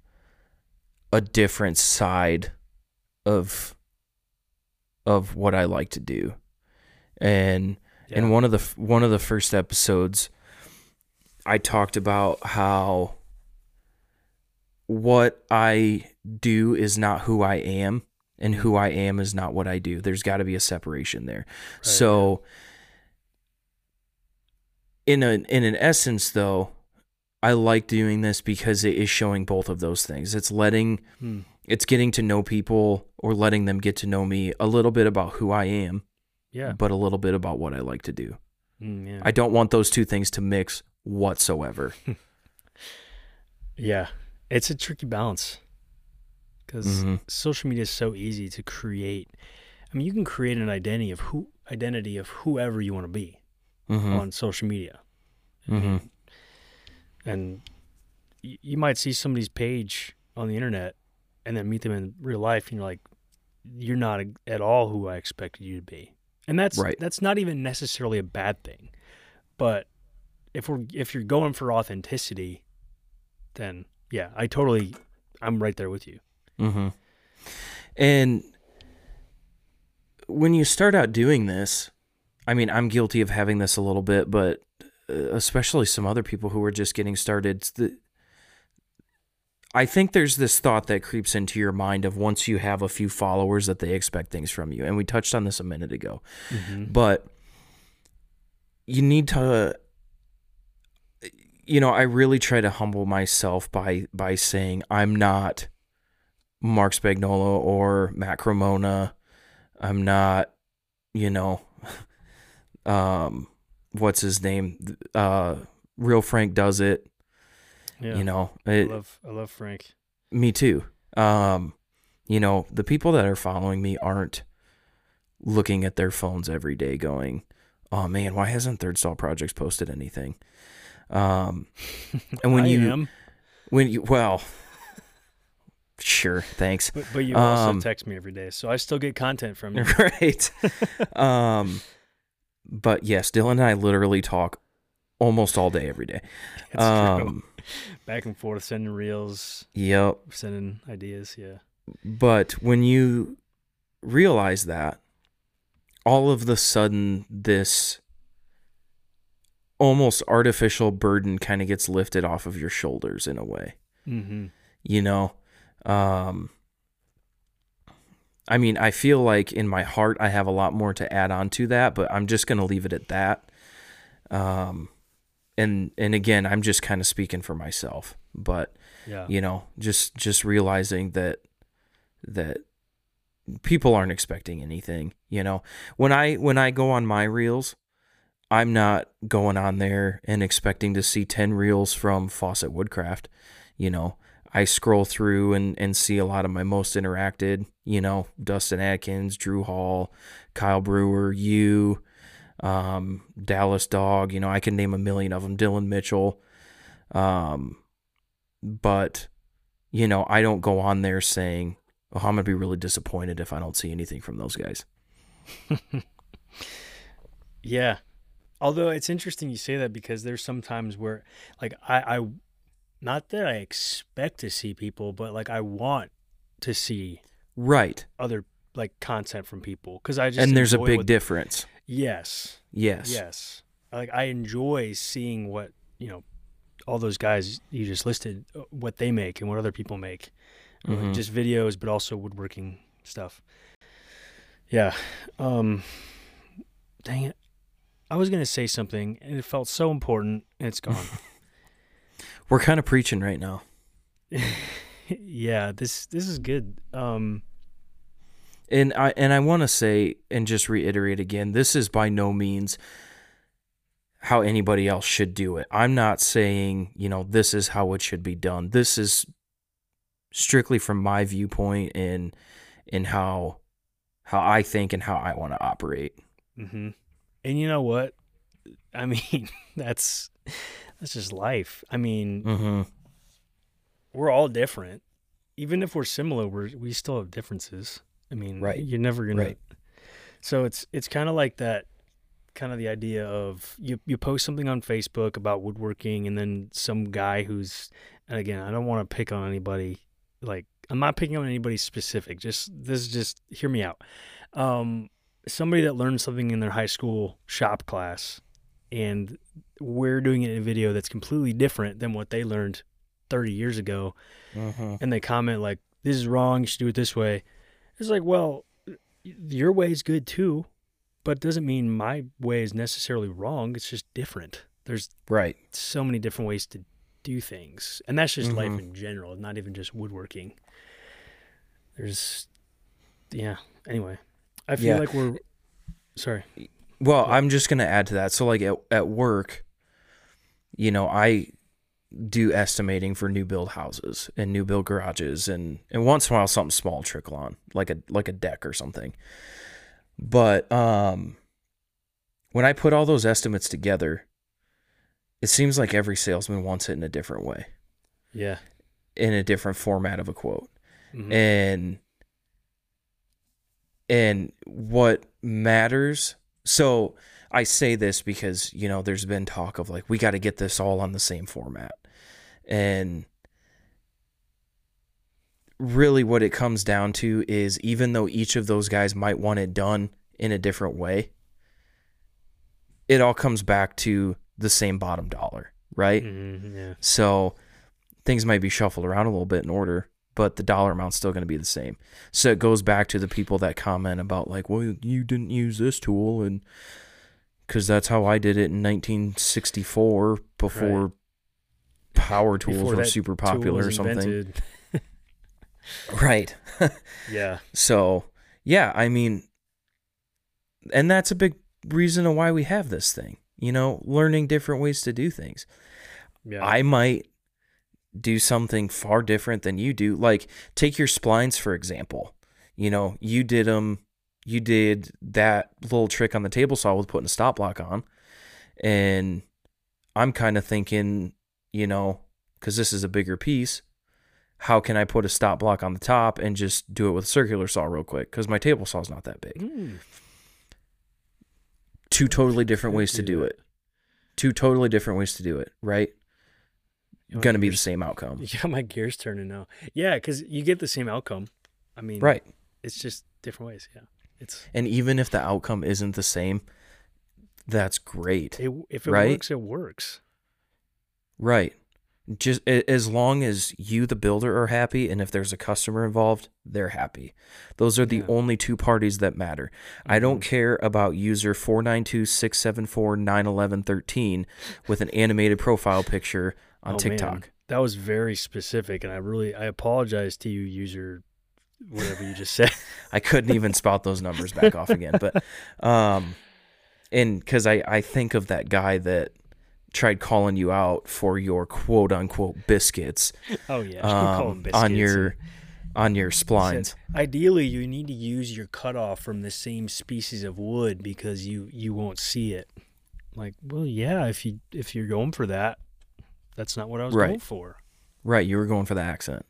a different side of of what I like to do. And Yeah. in one of the one of the first episodes I talked about how what I do is not who I am, and who I am is not what I do. There's got to be a separation there. So, in a in an essence, though, I like doing this because it is showing both of those things. It's letting, Hmm. it's getting to know people or letting them get to know me a little bit about who I am, Yeah. but a little bit about what I like to do. Mm, yeah. I don't want those two things to mix whatsoever. yeah. It's a tricky balance because Mhm. social media is so easy to create. I mean, you can create an identity of who identity of whoever you want to be Mhm. on social media. I Mhm. and you might see somebody's page on the internet and then meet them in real life and you're like you're not at all who I expected you to be. And that's Right. that's not even necessarily a bad thing. But if we're if you're going for authenticity then yeah, I totally I'm right there with you. Mm-hmm. And when you start out doing this, I mean, I'm guilty of having this a little bit, but uh, especially some other people who are just getting started. The, I think there's this thought that creeps into your mind of once you have a few followers that they expect things from you. And we touched on this a minute ago. But you need to you know, I really try to humble myself by by saying I'm not Marc Spagnuolo or Matt Cremona. I'm not, you know, um, what's his name? Uh, Real Frank does it. Yeah. You know, I love I love Frank. me too. Um, you know, the people that are following me aren't looking at their phones every day going, "Oh man, why hasn't Third Stall Projects posted anything?" Um, and when you am, when you well, sure, thanks. but, but you also um, text me every day, so I still get content from you. right. um, but yes, Dillon and I literally talk almost all day every day. True. Um, Back and forth, sending reels, yep. sending ideas. Yeah. But when you realize that, all of the sudden, this almost artificial burden kind of gets lifted off of your shoulders in a way. Mm-hmm. You know, um, I mean, I feel like in my heart I have a lot more to add on to that, but I'm just going to leave it at that. Um, and and again, I'm just kind of speaking for myself, but Yeah. you know just just realizing that that people aren't expecting anything you know when i when i go on my reels i'm not going on there and expecting to see 10 reels from fawcett woodcraft you know i scroll through and and see a lot of my most interacted you know dustin atkins drew hall kyle brewer you um dallas dog you know i can name a million of them dylan mitchell um but you know i don't go on there saying oh i'm gonna be really disappointed if i don't see anything from those guys Yeah. Although it's interesting you say that because there's some times where like I, I not that I expect to see people, but like I want to see right. other like content from people because I just and there's a big what- difference. Yes. Yes. Yes. Like I enjoy seeing what you know all those guys you just listed uh, what they make and what other people make. Mhm. just videos but also woodworking stuff. Yeah. Um dang it. I was gonna say something and it felt so important and it's gone we're kind of preaching right now. Yeah this this is good. Um and i and i want to say and just reiterate again this is by no means how anybody else should do it. I'm not saying you know this is how it should be done. This is strictly from my viewpoint and and how how i think and how i want to operate. Hmm and you know what? I mean that's that's just life I mean mm-hmm. we're all different. Even if we're similar, we're we still have differences. I mean, Right. You're never gonna. Right. So it's it's kind of like that, kind of the idea of you you post something on Facebook about woodworking, and then some guy who's, and again, I don't want to pick on anybody. Like I'm not picking on anybody specific. Just this is just hear me out. Um, somebody that learned something in their high school shop class, and we're doing it in a video that's completely different than what they learned 30 years ago Mhm. and they comment like this is wrong you should do it this way it's like well your way is good too but it doesn't mean my way is necessarily wrong it's just different there's Right. so many different ways to do things and that's just life Mhm. in general not even just woodworking there's yeah anyway i feel Yeah. like we're sorry Well, I'm just gonna add to that. So like at at work, you know, I do estimating for new build houses and new build garages and and once in a while something small trickle on, like a like a deck or something. But um when I put all those estimates together, it seems like every salesman wants it in a different way, yeah in a different format of a quote. Mhm. and and what matters so i say this because you know there's been talk of like we got to get this all on the same format. And really what it comes down to is even though each of those guys might want it done in a different way it all comes back to the same bottom dollar right? Mhm, yeah. So things might be shuffled around a little bit in order, but the dollar amount's still going to be the same. So it goes back to the people that comment about like, well, you didn't use this tool and because that's how I did it in 1964 before power tools Before were super popular or something. Right. yeah So yeah, I mean, and that's a big reason of why we have this thing. You know, learning different ways to do things. yeah I might do something far different than you do. Like take your splines for example. You know, you did them. You did that little trick on the table saw with putting a stop block on, and I'm kind of thinking, you know, because this is a bigger piece. How can I put a stop block on the top and just do it with a circular saw real quick? Because my table saw is not that big. Mm, Two totally different ways to do it. Two totally different ways to do it. Right? Know, Gonna be the same outcome. Yeah, my gears turning now. Yeah, because you get the same outcome. I mean, Right. It's just different ways. Yeah, it's And even if the outcome isn't the same, that's great. it, if it Right? works, it works. Right. Just as long as you, the builder, are happy, and if there's a customer involved, they're happy. Those are the Yeah. only two parties that matter. I don't Mhm. care about user 492-674-911-13 with an animated profile picture on Oh, TikTok. man. That was very specific, and I really I apologize to you, user, whatever you just said. I couldn't even spout those numbers back off again. But um and cuz I I think of that guy that tried calling you out for your quote unquote biscuits Oh yeah, you can call um, them on your on your said, splines. Ideally, you need to use your cutoff from the same species of wood because you you won't see it. Like, well, yeah, if you if you're going for that, that's not what I was Right. going for. Right, you were going for the accent.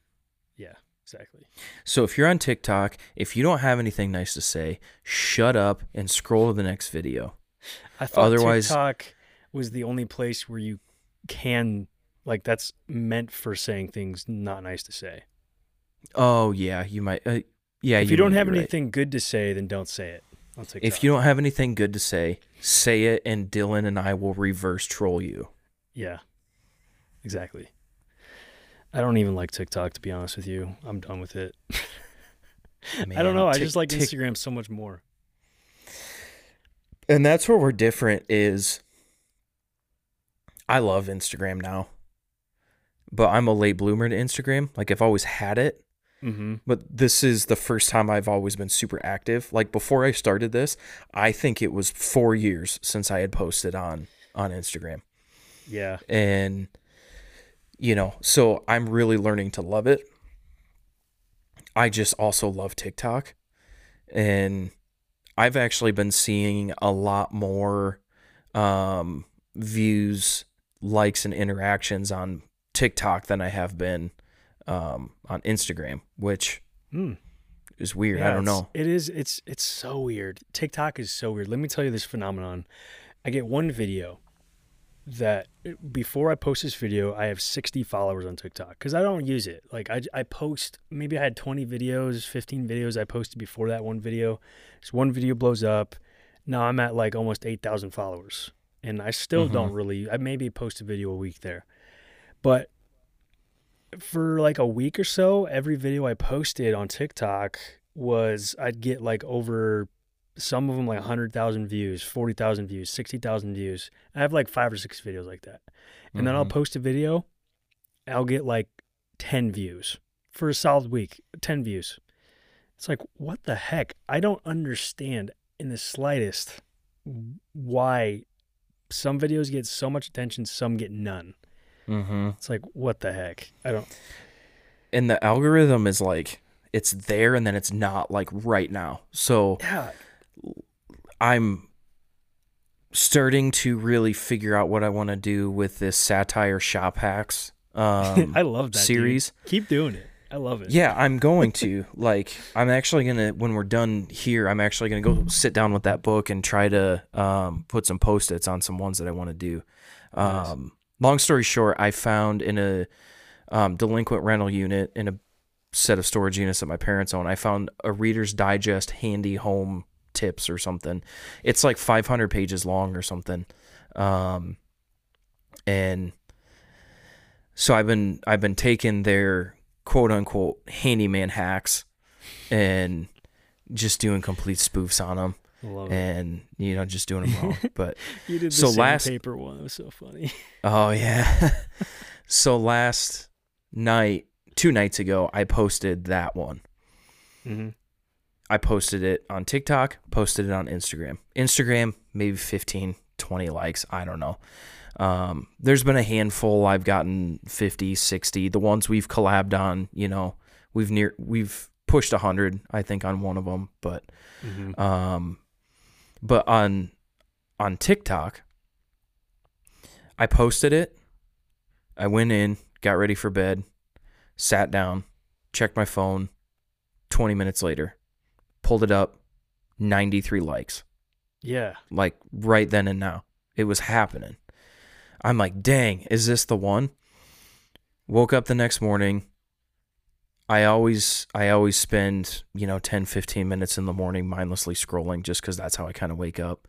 Yeah, exactly. So if you're on TikTok, if you don't have anything nice to say, shut up and scroll to the next video. I thought Otherwise- TikTok was the only place where you can like that's meant for saying things not nice to say. Oh yeah, you might. Uh, yeah, if you, don't have be right. anything good to say, then don't say it if you don't have anything good to say, say it, and Dillon and I will reverse troll you. yeah, exactly. I don't even like TikTok to be honest with you. I'm done with it. I don't Man, know. I just like Instagram so much more. And that's where we're different is I love Instagram now. But I'm a late bloomer to Instagram. Like I've always had it, Mm-hmm. but this is the first time I've always been super active. Like before I started this, I think it was 4 years since I had posted on on Instagram. Yeah. And you know, so I'm really learning to love it. I just also love TikTok. And I've actually been seeing a lot more um, views, likes, and interactions on TikTok than I have been um, on Instagram, which Mm. is weird. Yeah, I don't know. It is. It's it's so weird. TikTok is so weird. Let me tell you this phenomenon. I get one video that before I post this video, I have 60 followers on TikTok because I don't use it. Like I, I post maybe I had 20 videos, 15 videos I posted before that one video. So one video blows up. Now I'm at like almost 8,000 followers, and I still Mhm. don't really. I maybe post a video a week there, but for like a week or so, every video I posted on TikTok was I'd get like over some of them like 100,000 views, 40,000 views, 60,000 views. I have like five or six videos like that. And then I'll Mhm. post a video, I'll get like 10 views for a solid week, 10 views. It's like, what the heck? I don't understand in the slightest why some videos get so much attention, some get none. Mm-hmm. It's like, what the heck? I don't. And the algorithm is like it's there and then it's not like right now. So Yeah, I'm starting to really figure out what I want to do with this satire shop hacks um, I love that dude. series. Keep doing it. I love it. Yeah, I'm going to. like, I'm actually going to, when we're done here, I'm actually going to go sit down with that book and try to um, put some post its on some ones that I want to do. Nice. Um, long story short, I found in a um, delinquent rental unit in a set of storage units that my parents own, I found a Reader's Digest handy home tips or something. It's like 500 pages long or something. Um, and so I've been I've been taking their quote unquote handyman hacks and just doing complete spoofs on them love it. and you know just doing them wrong. But You did the so last- sandpaper one. It was so funny. oh yeah. so last night, two nights ago, I posted that one. hmm I posted it on TikTok, posted it on Instagram. Instagram, maybe 15, 20 likes. I don't know. Um, there's been a handful I've gotten 50, 60. The ones we've collabed on, you know, we've near we've pushed 100, I think on one of them, but hmm um but on on TikTok I posted it. I went in, got ready for bed, sat down, checked my phone. 20 minutes later, pulled it up, 93 likes. Yeah. Like right then and now. It was happening. I'm like, "Dang, is this the one?" Woke up the next morning. I always I always spend, you know, 10 15 minutes in the morning mindlessly scrolling just cuz that's how I kind of wake up.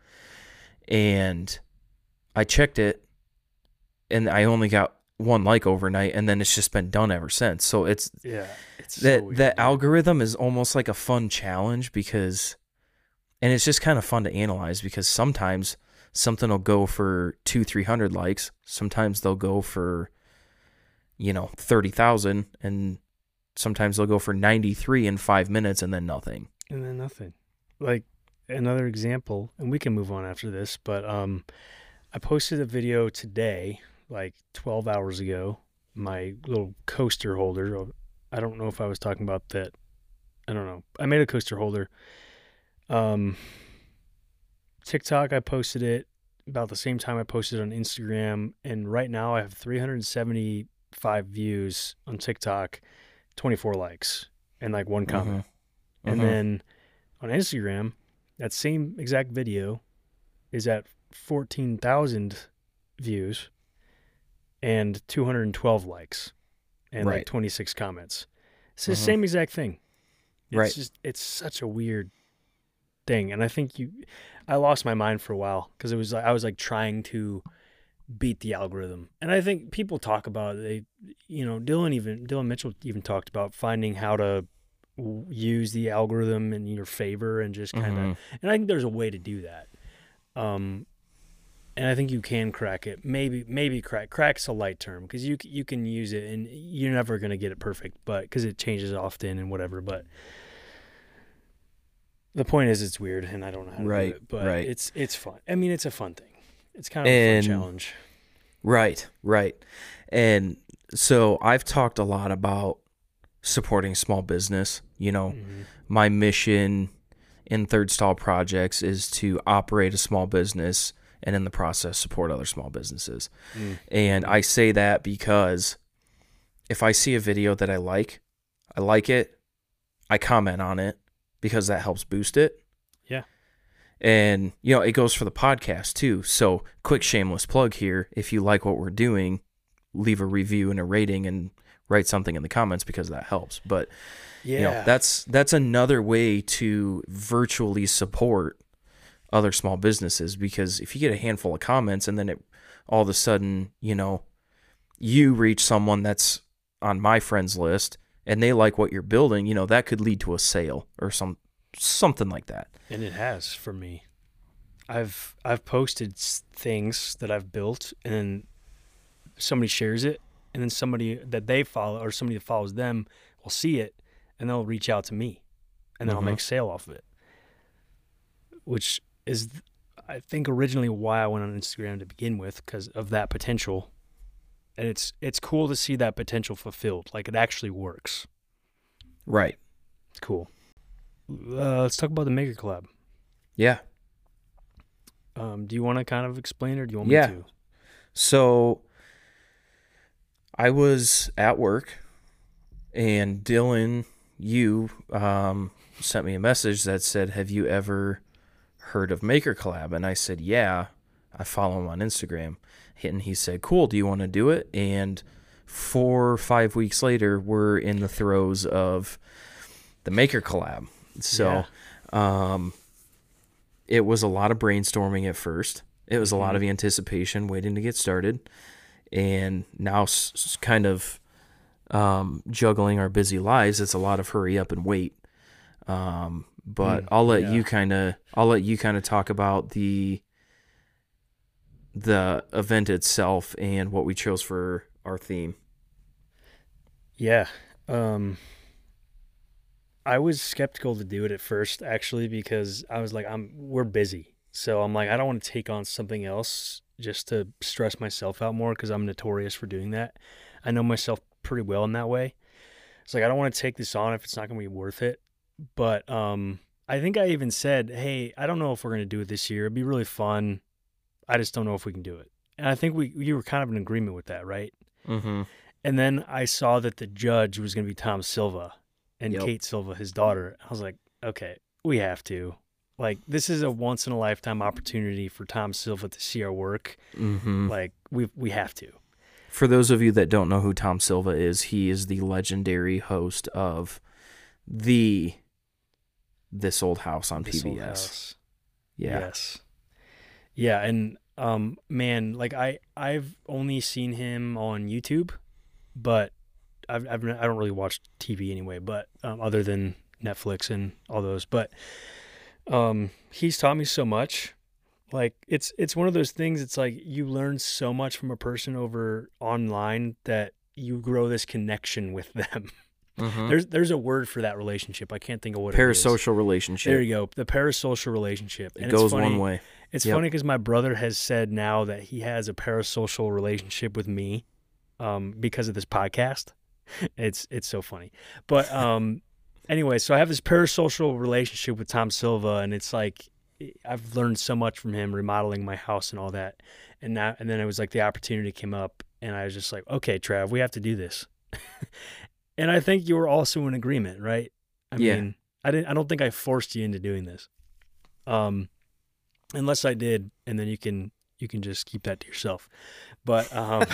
And I checked it and I only got one like overnight and then it's just been done ever since. So it's Yeah. It's that so weird, that algorithm is almost like a fun challenge because and it's just kind of fun to analyze because sometimes something will go for two three hundred likes sometimes they'll go for you know 30000 and sometimes they'll go for 93 in five minutes and then nothing and then nothing. Like another example, and we can move on after this, but um I posted a video today, like 12 hours ago, my little coaster holder. I don't know if I was talking about that. I don't know. I made a coaster holder. Um TikTok I posted it about the same time I posted on Instagram and right now I have 375 views on TikTok, 24 likes and like one comment. And Mhm. then on Instagram, that same exact video is at 14,000 views and 212 likes and like 26 comments. It's the Mhm. same exact thing. It's Right. just it's such a weird thing and I think you I lost my mind for a while cuz it was like I was like trying to beat the algorithm. And I think people talk about it, they you know, Dylan even Dylan Mitchell even talked about finding how to w- use the algorithm in your favor and just kind of Mhm. and I think there's a way to do that. Um and I think you can crack it. Maybe maybe crack crack's a light term because you you can use it and you're never going to get it perfect, but because it changes often and whatever, but the point is it's weird and I don't know how to Right, do it, but right. it's it's fun. I mean, it's a fun thing. It's kind of a fun challenge. Right, right. And so I've talked a lot about supporting small business. You know, Mhm. my mission in Third Stall Projects is to operate a small business and in the process support other small businesses. Mm. And I say that because if I see a video that I like, I like it, I comment on it because that helps boost it. Yeah. And, you know, it goes for the podcast too. So, quick shameless plug here. If you like what we're doing, leave a review and a rating and write something in the comments because that helps. But, Yeah. you know, that's that's another way to virtually support other small businesses because if you get a handful of comments and then it all of a sudden, you know, you reach someone that's on my friends list and they like what you're building, you know, that could lead to a sale or some something like that. And it has for me. I've I've posted things that I've built and somebody shares it and then somebody that they follow or somebody that follows them will see it and they'll reach out to me and then mm-hmm. I'll make sale off of it. Which is I think originally why I went on Instagram to begin with because of that potential. And it's it's cool to see that potential fulfilled. Like it actually works. Right. It's cool. Uh, let's talk about the Maker Collab. Yeah. Um, do you want to kind of explain, or do you want yeah. me to? So, I was at work, and Dillon, you um, sent me a message that said, "Have you ever heard of Maker Collab?" And I said, "Yeah." I follow him on Instagram, and he said, "Cool. Do you want to do it?" And four or five weeks later, we're in the throes of the Maker Collab. So, yeah. um, it was a lot of brainstorming at first. It was a lot of mm-hmm. anticipation, waiting to get started, and now s- kind of um, juggling our busy lives. It's a lot of hurry up and wait. Um, but mm, I'll let yeah. you kind of I'll let you kind of talk about the the event itself and what we chose for our theme. Yeah. Um, I was skeptical to do it at first, actually, because I was like, I'm we're busy, so I'm like, I don't want to take on something else just to stress myself out more because I'm notorious for doing that. I know myself pretty well in that way. It's like I don't want to take this on if it's not going to be worth it. But um, I think I even said, hey, I don't know if we're going to do it this year. It'd be really fun. I just don't know if we can do it. And I think we you were kind of in agreement with that, right? Mm-hmm. And then I saw that the judge was going to be Tom Silva, and yep. Kate Silva, his daughter. I was like, okay, we have to. Like, this is a once in a lifetime opportunity for Tom Silva to see our work. Mm-hmm. Like, we we have to. For those of you that don't know who Tom Silva is, he is the legendary host of the This Old House on this PBS. House. Yeah. Yes. Yeah, and um, man, like I I've only seen him on YouTube, but I've, I've I don't really watch TV anyway, but um, other than Netflix and all those, but um, he's taught me so much. Like it's it's one of those things. It's like you learn so much from a person over online that you grow this connection with them. Mm-hmm. There's there's a word for that relationship. I can't think of what it is. parasocial relationship. There you go. The parasocial relationship. And it goes one way. It's yep. funny because my brother has said now that he has a parasocial relationship with me um, because of this podcast. it's it's so funny. But um, anyway, so I have this parasocial relationship with Tom Silva, and it's like I've learned so much from him remodeling my house and all that. And now and then it was like the opportunity came up, and I was just like, okay, Trav, we have to do this. and I think you were also in agreement, right? I yeah. mean, I didn't. I don't think I forced you into doing this. Um, unless I did, and then you can you can just keep that to yourself. But um,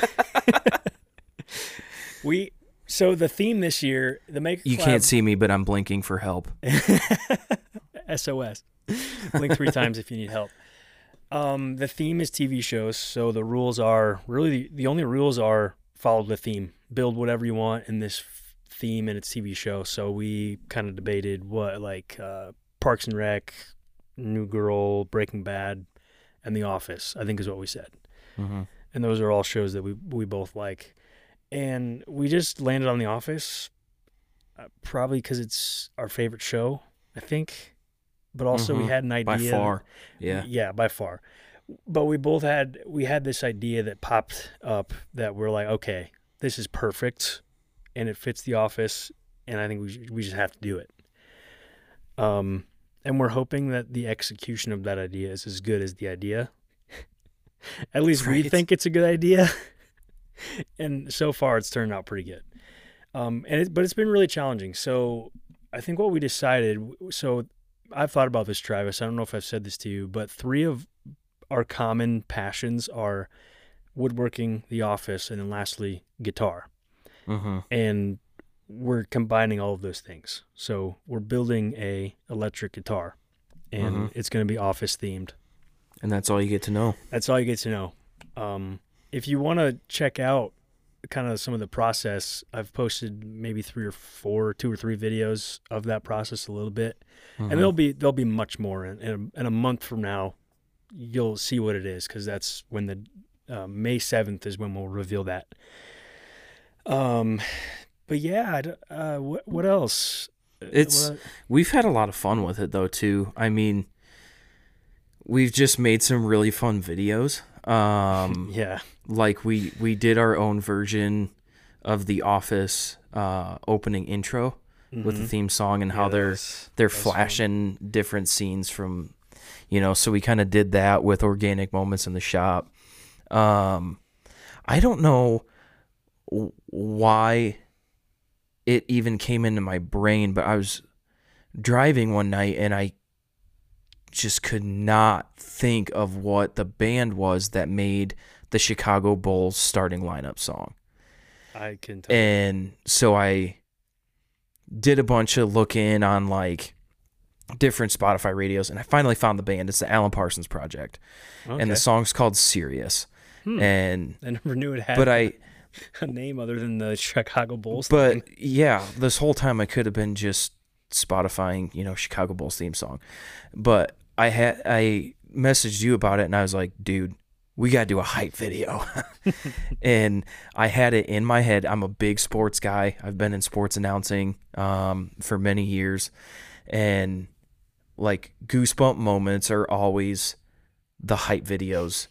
we so the theme this year, the make you can't see me, but I'm blinking for help. SOS. Blink three times if you need help. Um, the theme is TV shows, so the rules are really the, the only rules are follow the theme, build whatever you want in this theme in its TV show. So we kind of debated what like uh, Parks and Rec, New Girl, Breaking Bad, and The Office. I think is what we said, mm-hmm. and those are all shows that we we both like and we just landed on The Office, uh, probably because it's our favorite show, I think. But also, mm-hmm. we had an idea. By far, yeah, yeah, by far. But we both had we had this idea that popped up that we're like, okay, this is perfect, and it fits The Office, and I think we we just have to do it. Um, and we're hoping that the execution of that idea is as good as the idea. At least right. we think it's a good idea. and so far it's turned out pretty good. Um, and it, but it's been really challenging. So I think what we decided. So I've thought about this, Travis. I don't know if I've said this to you, but three of our common passions are woodworking, the office, and then lastly guitar. Mm-hmm. And we're combining all of those things. So we're building a electric guitar, and mm-hmm. it's going to be office themed. And that's all you get to know. That's all you get to know. Um, if you want to check out kind of some of the process, I've posted maybe three or four, two or three videos of that process a little bit, Mhm. and there'll be there'll be much more. In, in, a, in a month from now, you'll see what it is because that's when the uh, May seventh is when we'll reveal that. Um, but yeah, uh, what what else? Uh, It's- what- We've had a lot of fun with it though too. I mean, we've just made some really fun videos. Um, yeah, like we we did our own version of the Office uh, opening intro with the Mhm. theme song and Yeah, how they're they're was fun. flashing different scenes from you know so we kind of did that with organic moments in the shop um i don't know why it even came into my brain but i was driving one night and i just could not think of what the band was that made the chicago bulls starting lineup song I can tell. and so I did a bunch of looking on like different Spotify radios, and I finally found the band. It's the Alan Parsons Project, and the song's called "Sirius." Hmm. And I never knew it had but I a name other than the Chicago Bulls. but thing. yeah, this whole time I could have been just Spotifying, you know, Chicago Bulls theme song. But I had I messaged you about it, and I was like, dude. We gotta do a hype video, and I had it in my head. I'm a big sports guy. I've been in sports announcing um, for many years, and like goosebump moments are always the hype videos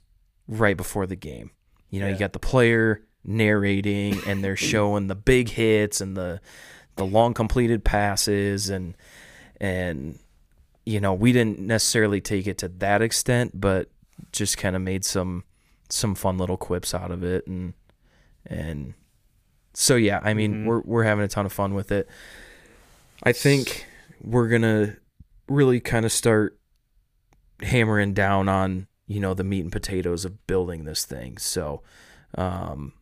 right before the game. You know, Yeah. you got the player narrating and they're showing the big hits and the the long completed passes and and you know, we didn't necessarily take it to that extent, but just kind of made some some fun little quips out of it and and so yeah, I mean, Mhm. we're we're having a ton of fun with it. I think we're going to really kind of start hammering down on you know the meat and potatoes of building this thing so um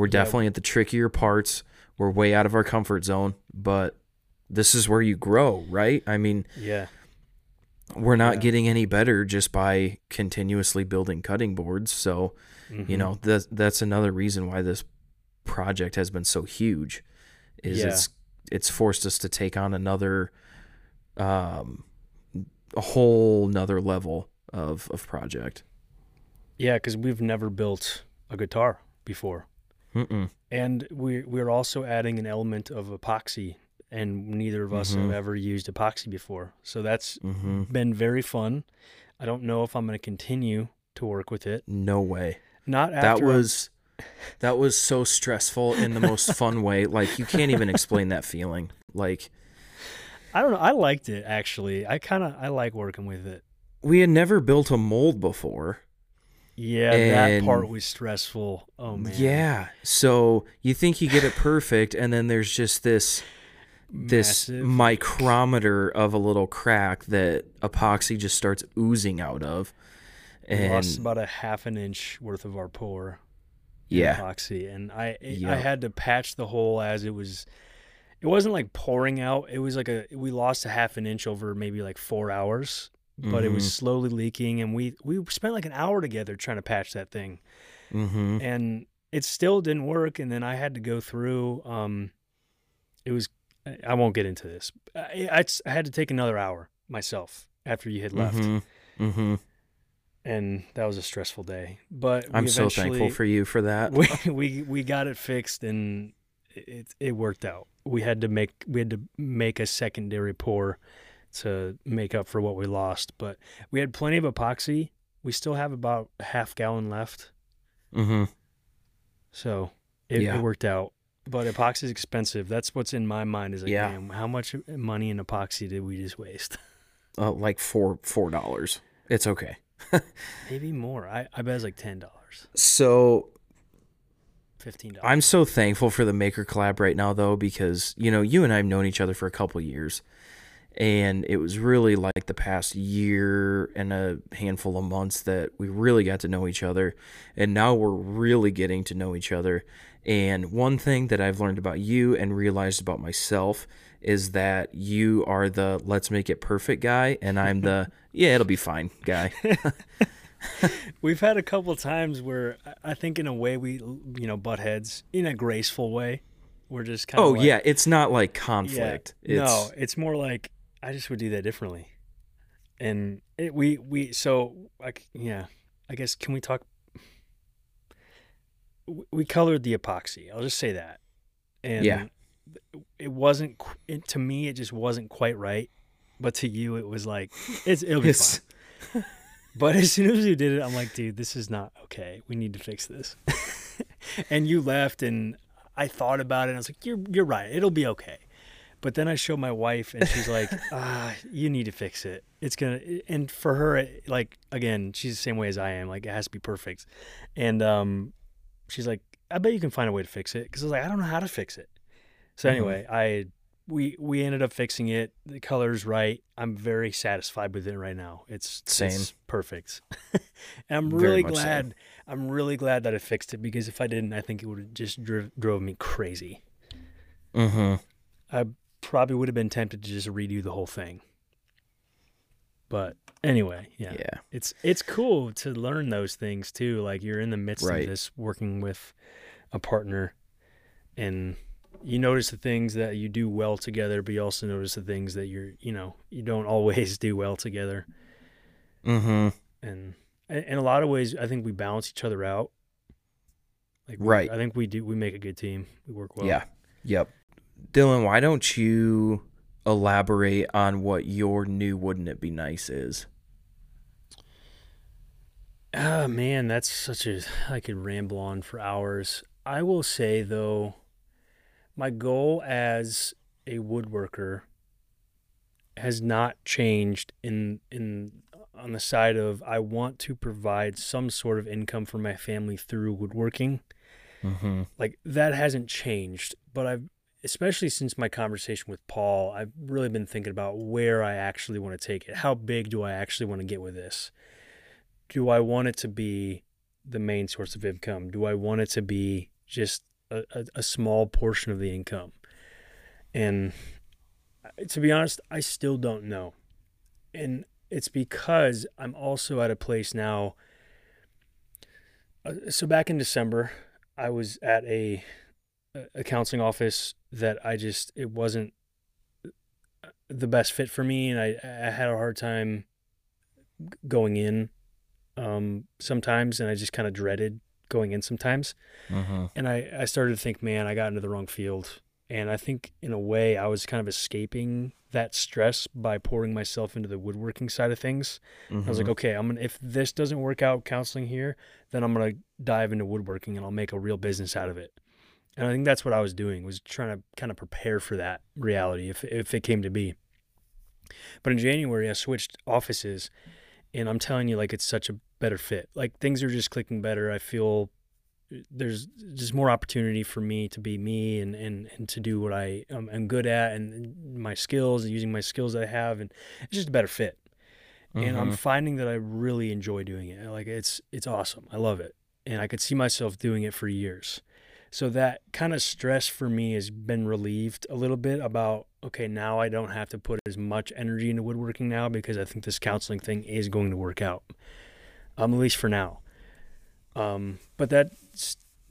we're definitely at the trickier parts. We're way out of our comfort zone but this is where you grow right? I mean yeah, we're not Yeah. getting any better just by continuously building cutting boards. So you Mhm. know that that's another reason why this project has been so huge is Yeah. it's it's forced us to take on another um a whole nother level of of project. Yeah, because we've never built a guitar before, Mm-mm. and we we're also adding an element of epoxy, and neither of us have Mhm. ever used epoxy before, so that's hmm been very fun. I don't know if I'm going to continue to work with it. no way Not that after I'm- was that was so stressful in the most fun way like you can't even explain that feeling like I don't know. I liked it actually. I kind of I like working with it. we had never built a mold before Yeah, that part was stressful. Oh man. yeah so you think you get it perfect and then there's just this this Massive. micrometer of a little crack that epoxy just starts oozing out of. We And lost about a half an inch worth of our pour. yeah, epoxy, and I I Yep. had to patch the hole as it was. It wasn't like pouring out. It was like a we lost a half an inch over maybe like four hours, but it Mm-hmm. was slowly leaking, and we we spent like an hour together trying to patch that thing, hmm and it still didn't work. And then I had to go through. Um, it was I- won't get into this. I, I, I had to take another hour myself after you had left, hmm hmm and that was a stressful day. But I'm so thankful for you for that. we we we got it fixed and it it worked out. We had to make we had to make a secondary pour to make up for what we lost, but we had plenty of epoxy. We still have about a half gallon left, hmm so it, Yeah. it worked out. But epoxy is expensive. That's what's in my mind is like, Yeah. how much money in epoxy did we just waste? Uh, like four four dollars. It's okay. Maybe more. I, I bet it's like ten dollars, So fifteen dollars. I'm so thankful for the Maker collab right now, though, because you know you and I've known each other for a couple years, and it was really like the past year and a handful of months that we really got to know each other, and now we're really getting to know each other. And one thing that I've learned about you and realized about myself is that you are the let's make it perfect guy, and I'm the yeah, it'll be fine guy. We've had a couple times where I- think, in a way, we you know butt heads in a graceful way. We're just kind of Oh like, yeah, it's not like yeah. conflict. It's, No, it's more like I just would do that differently. And it, we we so like yeah, I guess can we talk? We colored the epoxy. I'll just say that. And Yeah. it wasn't it, to me. It just wasn't quite right. But to you, it was like it's it'll be It's- fine. But as soon as you did it, I'm like, dude, this is not okay. We need to fix this. and you left, and I thought about it. and I was like, you're you're right. It'll be okay. But then I showed my wife, and she's like, ah, you need to fix it. It's gonna. And for her, it, like again, she's the same way as I am. Like it has to be perfect. And um, she's like, I bet you can find a way to fix it. Because I was like, I don't know how to fix it. So Mhm. anyway, I we we ended up fixing it. The color's right. I'm very satisfied with it right now. It's Same. it's perfect. and I'm really much so. glad. I'm really glad that I fixed it because if I didn't, I think it would have just drove drove me crazy. Mm-hmm. I probably would have been tempted to just redo the whole thing. But anyway, yeah. Yeah. It's it's cool to learn those things too. Like you're in the midst Right. of this working with a partner and you notice the things that you do well together, but you also notice the things that you're, you know, you don't always do well together. Mm-hmm. And and in a lot of ways I think we balance each other out. Like Right. I think we do we make a good team. We work well. yeah. Yep. Dillon, why don't you elaborate on what your new wouldn't it be nice is? Ah, man, that's such a. I could ramble on for hours. I will say, though, my goal as a woodworker has not changed in in on the side of I want to provide some sort of income for my family through woodworking. Mm-hmm. Like that hasn't changed, but I've especially since my conversation with Paul, I've really been thinking about where I actually want to take it. How big do I actually want to get with this? Do I want it to be the main source of income? Do I want it to be just a, a, a small portion of the income? And uh, to be honest, I still don't know. And it's because I'm also at a place now. Uh, so back in December, I was at a a counseling office that I just it wasn't the best fit for me, and I I had a hard time going in um, sometimes, and I just kind of dreaded going in sometimes. Mm-hmm. And I I started to think, man, I got into the wrong field, and I think in a way I was kind of escaping that stress by pouring myself into the woodworking side of things. I was like, okay, I'm gonna if this doesn't work out counseling here, then I'm gonna dive into woodworking and I'll make a real business out of it. And I think that's what I was doing was trying to kind of prepare for that reality if if it came to be. But in January I switched offices and I'm telling you like it's such a better fit. Like things are just clicking better. I feel there's just more opportunity for me to be me and, and, and to do what I um, am good at and my skills and using my skills that I have and it's just a better fit and Mm-hmm. I'm finding that I really enjoy doing it. Like it's it's awesome. I love it, and I could see myself doing it for years. So that kind of stress for me has been relieved a little bit about okay, now I don't have to put as much energy into woodworking now because I think this counseling thing is going to work out. Um, at least for now. Um, but that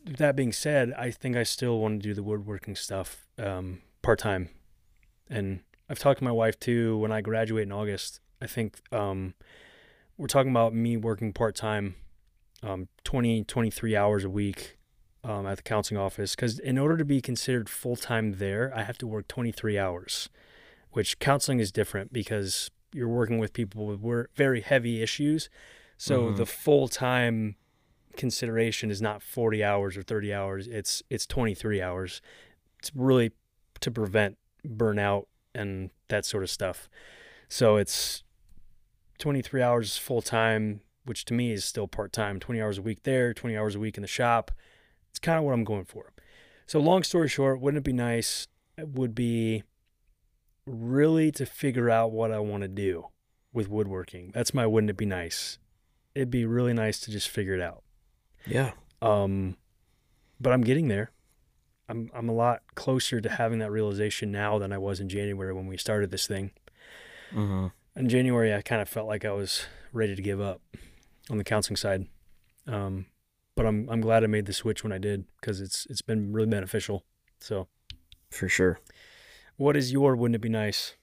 that being said, I think I still want to do the woodworking stuff um, part time, and I've talked to my wife too. When I graduate in August, I think um, we're talking about me working part time, um, 20, 23 hours a week um, at the counseling office. Because in order to be considered full time there, I have to work 23 hours, which counseling is different because you're working with people with very heavy issues. So Mhm. the full time consideration is not 40 hours or 30 hours, it's, it's 23 hours. It's really to prevent burnout and that sort of stuff. So it's 23 hours full time, which to me is still part time, 20 hours a week there, 20 hours a week in the shop. It's kind of what I'm going for. So, long story short, wouldn't it be nice? It would be really to figure out what I want to do with woodworking. That's my wouldn't it be nice? It'd be really nice to just figure it out. Yeah. Um, but I'm getting there. I'm I'm a lot closer to having that realization now than I was in January when we started this thing. Mm-hmm. In January, I kind of felt like I was ready to give up. on the counseling side. Um, but I'm I'm glad I made the switch when I did because it's it's been really beneficial. So For sure. what is your wouldn't it be nice?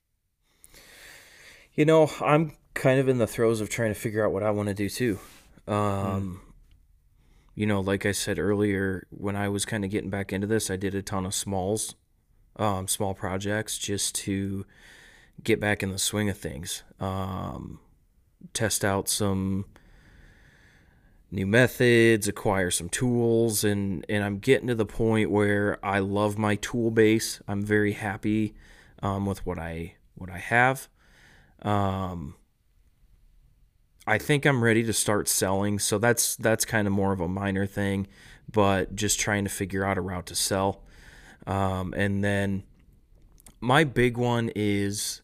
You know, I'm kind of in the throes of trying to figure out what I want to do too. Um, You know, like I said earlier, when I was kind of getting back into this, I did a ton of smalls, um, small projects just to get back in the swing of things. Um, test out some new methods, acquire some tools, and and I'm getting to the point where I love my tool base. I'm very happy um, with what I what I have. Um, I think I'm ready to start selling, so that's that's kind of more of a minor thing, but just trying to figure out a route to sell. Um, and then my big one is,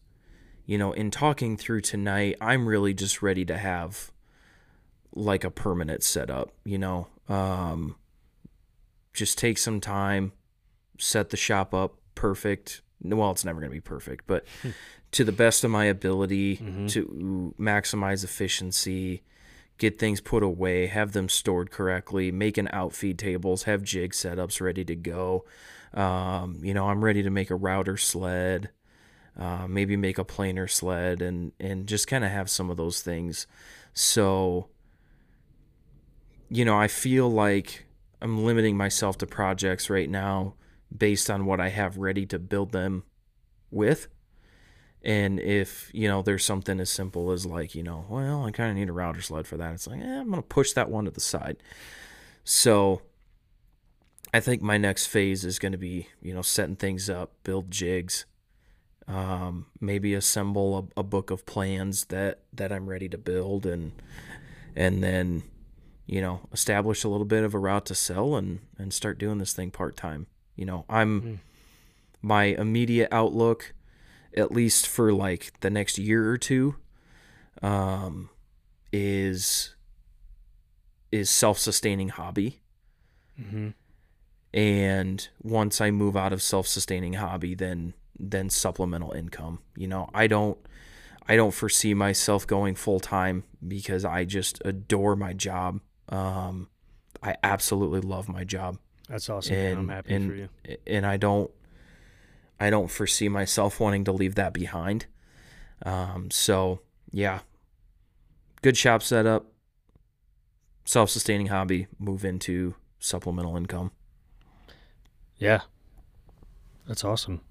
you know, in talking through tonight, I'm really just ready to have like a permanent setup, you know. Um, just take some time, set the shop up perfect. Well, it's never going to be perfect, but to the best of my ability to maximize efficiency, get things put away, have them stored correctly, make an outfeed tables, have jig setups ready to go. Um, you know, I'm ready to make a router sled, uh, maybe make a planer sled, and and just kind of have some of those things. So, you know, I feel like I'm limiting myself to projects right now based on what I have ready to build them with. And if, you know, there's something as simple as like, you know, well, I kind of need a router sled for that. It's like, eh, I'm going to push that one to the side. So I think my next phase is going to be, you know, setting things up, build jigs, um, maybe assemble a, a book of plans that, that I'm ready to build and, and then, you know, establish a little bit of a route to sell and, and start doing this thing part time. You know, I'm my immediate outlook, at least for like the next year or two, um, is is self sustaining hobby. Mm-hmm. And once I move out of self sustaining hobby, then then supplemental income. You know, I don't I don't foresee myself going full time because I just adore my job. Um, I absolutely love my job That's awesome. man. I'm and happy and, for you. and I don't I don't foresee myself wanting to leave that behind. Um, so yeah, good shop setup, self-sustaining hobby, move into supplemental income. Yeah. That's awesome.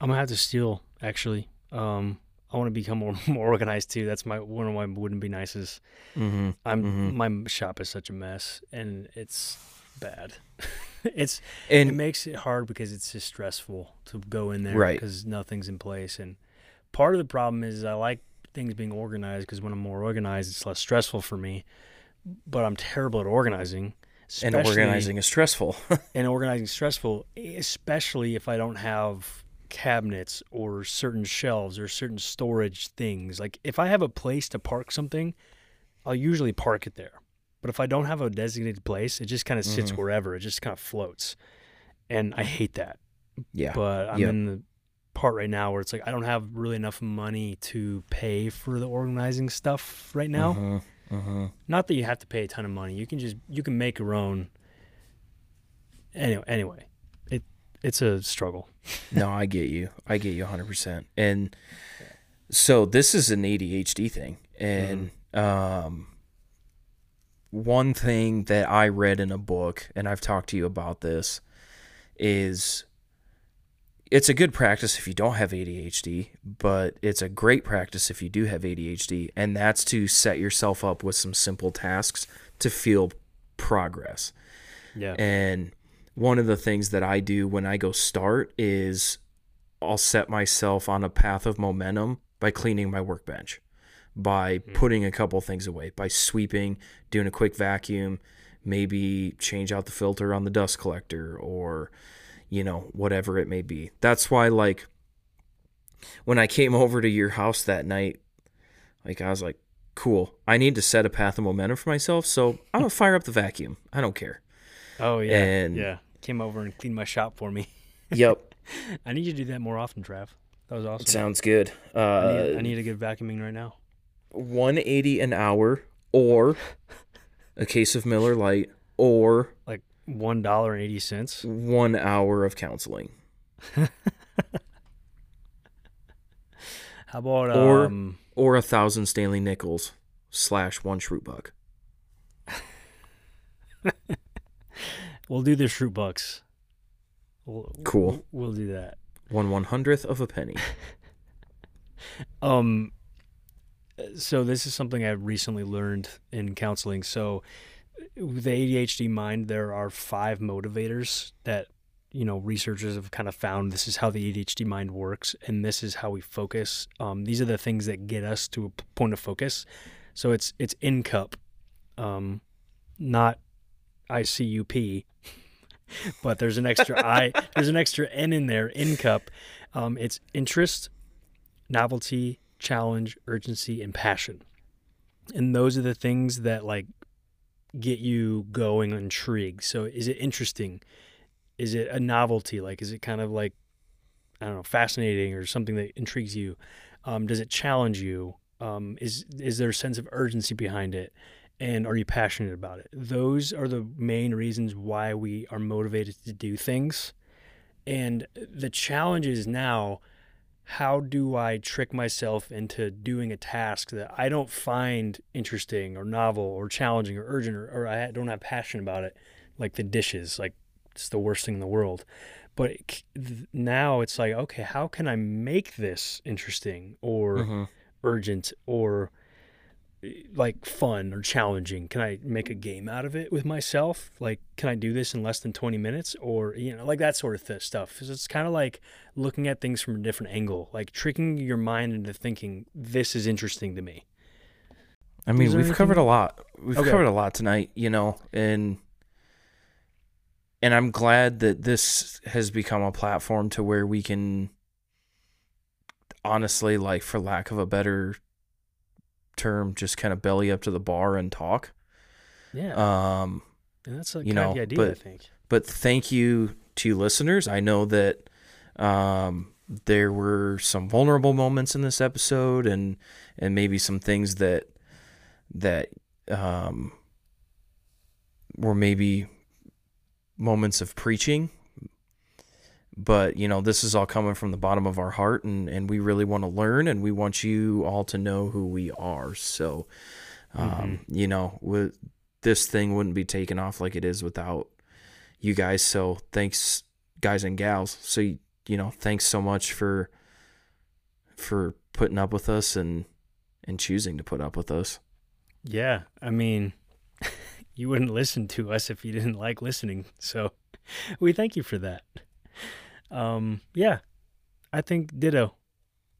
I'm gonna have to steal actually. Um I want to become more more organized too. That's my one of my wouldn't be nices. Mm-hmm. I'm my shop is such a mess and it's bad. it's and, it makes it hard because it's just stressful to go in there Right. because nothing's in place and part of the problem is I like things being organized because when I'm more organized it's less stressful for me. But I'm terrible at organizing. and organizing is stressful. and organizing is stressful, especially if I don't have cabinets or certain shelves or certain storage things. Like if I have a place to park something, I'll usually park it there. But if I don't have a designated place, it just kind of sits Mhm. wherever. It just kind of floats. And I hate that. yeah. But I'm Yep. in the part right now where it's like I don't have really enough money to pay for the organizing stuff right now. Mhm, mhm. Not that you have to pay a ton of money. You can just you can make your own. Anyway, anyway, it's a struggle. No, I get you. I get you 100%. And so this is an ADHD thing. And um one thing that I read in a book and I've talked to you about this is it's a good practice if you don't have ADHD, but it's a great practice if you do have ADHD, and that's to set yourself up with some simple tasks to feel progress. Yeah. And one of the things that I do when I go start is I'll set myself on a path of momentum by cleaning my workbench, by hmm. putting a couple things away, by sweeping, doing a quick vacuum, maybe change out the filter on the dust collector or you know, whatever it may be. That's why like when I came over to your house that night, like I was like, cool. I need to set a path of momentum for myself, so I'm gonna fire up the vacuum. I don't care. Oh yeah. and- yeah. Came over and cleaned my shop for me. Yep. I need you to do that more often, Trav. That was awesome. Sounds good. I, Uh, need, I need to get vacuuming right now. 180 an hour or a case of Miller Lite, or Like one dollar and eighty cents. one hour of counseling. How about Or- um? or a thousand Stanley nickels slash one Schrute buck. We'll do the Schrute Bucks. We'll, Cool. We'll do that. One one hundredth of a penny. Um, so this is something I've recently learned in counseling. So with the ADHD mind, there are five motivators that you know researchers have kind of found. This is how the ADHD mind works, and this is how we focus. Um, these are the things that get us to a point of focus. So it's it's in cup, um, not I C U P. But there's an extra I, there's an extra N in there, in cup. Um, it's interest, novelty, challenge, urgency, and passion. And those are the things that like get you going intrigued. So is it interesting? Is it a novelty? Like is it kind of like I don't know, fascinating or something that intrigues you? Um, does it challenge you? Um, is is there a sense of urgency behind it? And are you passionate about it? Those are the main reasons why we are motivated to do things. And the challenge is now how do I trick myself into doing a task that I don't find interesting or novel or challenging or urgent or, or I don't have passion about it, like the dishes, like it's the worst thing in the world. But it, now it's like, okay, how can I make this interesting or Mhm. urgent or like fun or challenging? Can I make a game out of it with myself? Like, can I do this in less than 20 minutes or, you know, like that sort of th- stuff? So it's kind of like looking at things from a different angle, like tricking your mind into thinking this is interesting to me. I mean, we've covered a lot. We've Okay. covered a lot tonight, you know, and and I'm glad that this has become a platform to where we can honestly, like for lack of a better term, just kind of belly up to the bar and talk. Yeah. Um, and that's a you kind of know, idea, I but- think. but thank you to you listeners. I know that um, there were some vulnerable moments in this episode, and and maybe some things that that um, were maybe moments of preaching. But you know, this is all coming from the bottom of our heart, and and we really want to learn, and we want you all to know who we are. So, um, you know, with this thing wouldn't be taken off like it is without you guys. So thanks, guys and gals. So you, you know, thanks so much for for putting up with us and and choosing to put up with us. Yeah. I mean, you wouldn't listen to us if you didn't like listening. So we thank you for that. Um, yeah, I think ditto.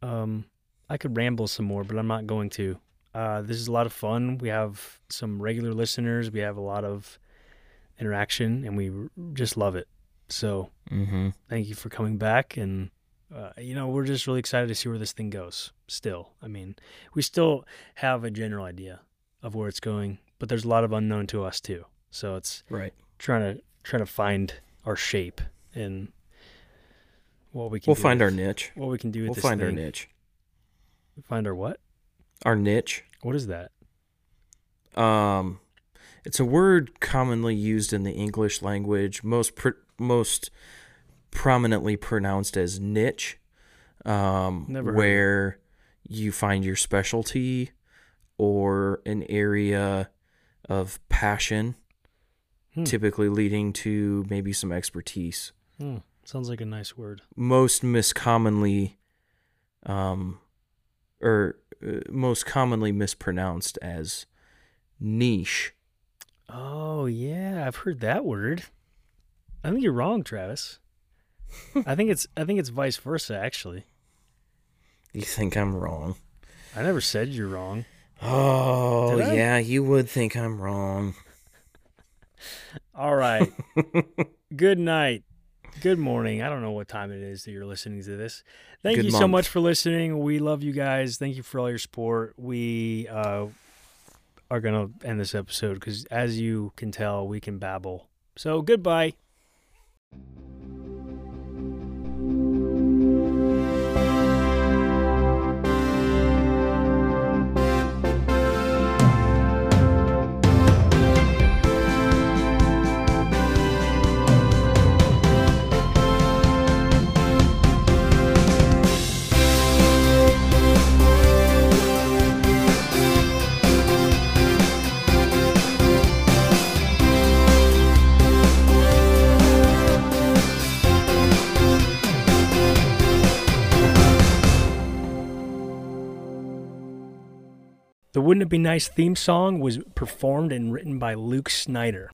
Um, I could ramble some more, but I'm not going to. Uh, this is a lot of fun. We have some regular listeners. We have a lot of interaction, and we just love it. So Mm-hmm. thank you for coming back and uh, you know we're just really excited to see where this thing goes still i mean we still have a general idea of where it's going but there's a lot of unknown to us too so it's Right. trying to trying to find our shape and what we can We'll find our niche. what we can do with We'll find our thing. niche. find our what Our niche. what is that Um, it's a word commonly used in the English language, most pr- most prominently pronounced as niche. Um, Never heard where you find your specialty or an area of passion, Hmm. typically leading to maybe some expertise. Hmm, sounds like a nice word Most miscommonly, um, or uh, most commonly mispronounced as niche. oh yeah i've heard that word i think you're wrong travis i think it's i think it's vice versa actually You think I'm wrong? I never said you're wrong. Oh, yeah, you would think I'm wrong. All right. Good night. Good morning. I don't know what time it is that you're listening to this. Thank Good you so much for listening. We love you guys. Thank you for all your support. We uh, are going to end this episode because, as you can tell, we can babble. So, goodbye. The Wouldn't It Be Nice theme song was performed and written by Luke Snyder.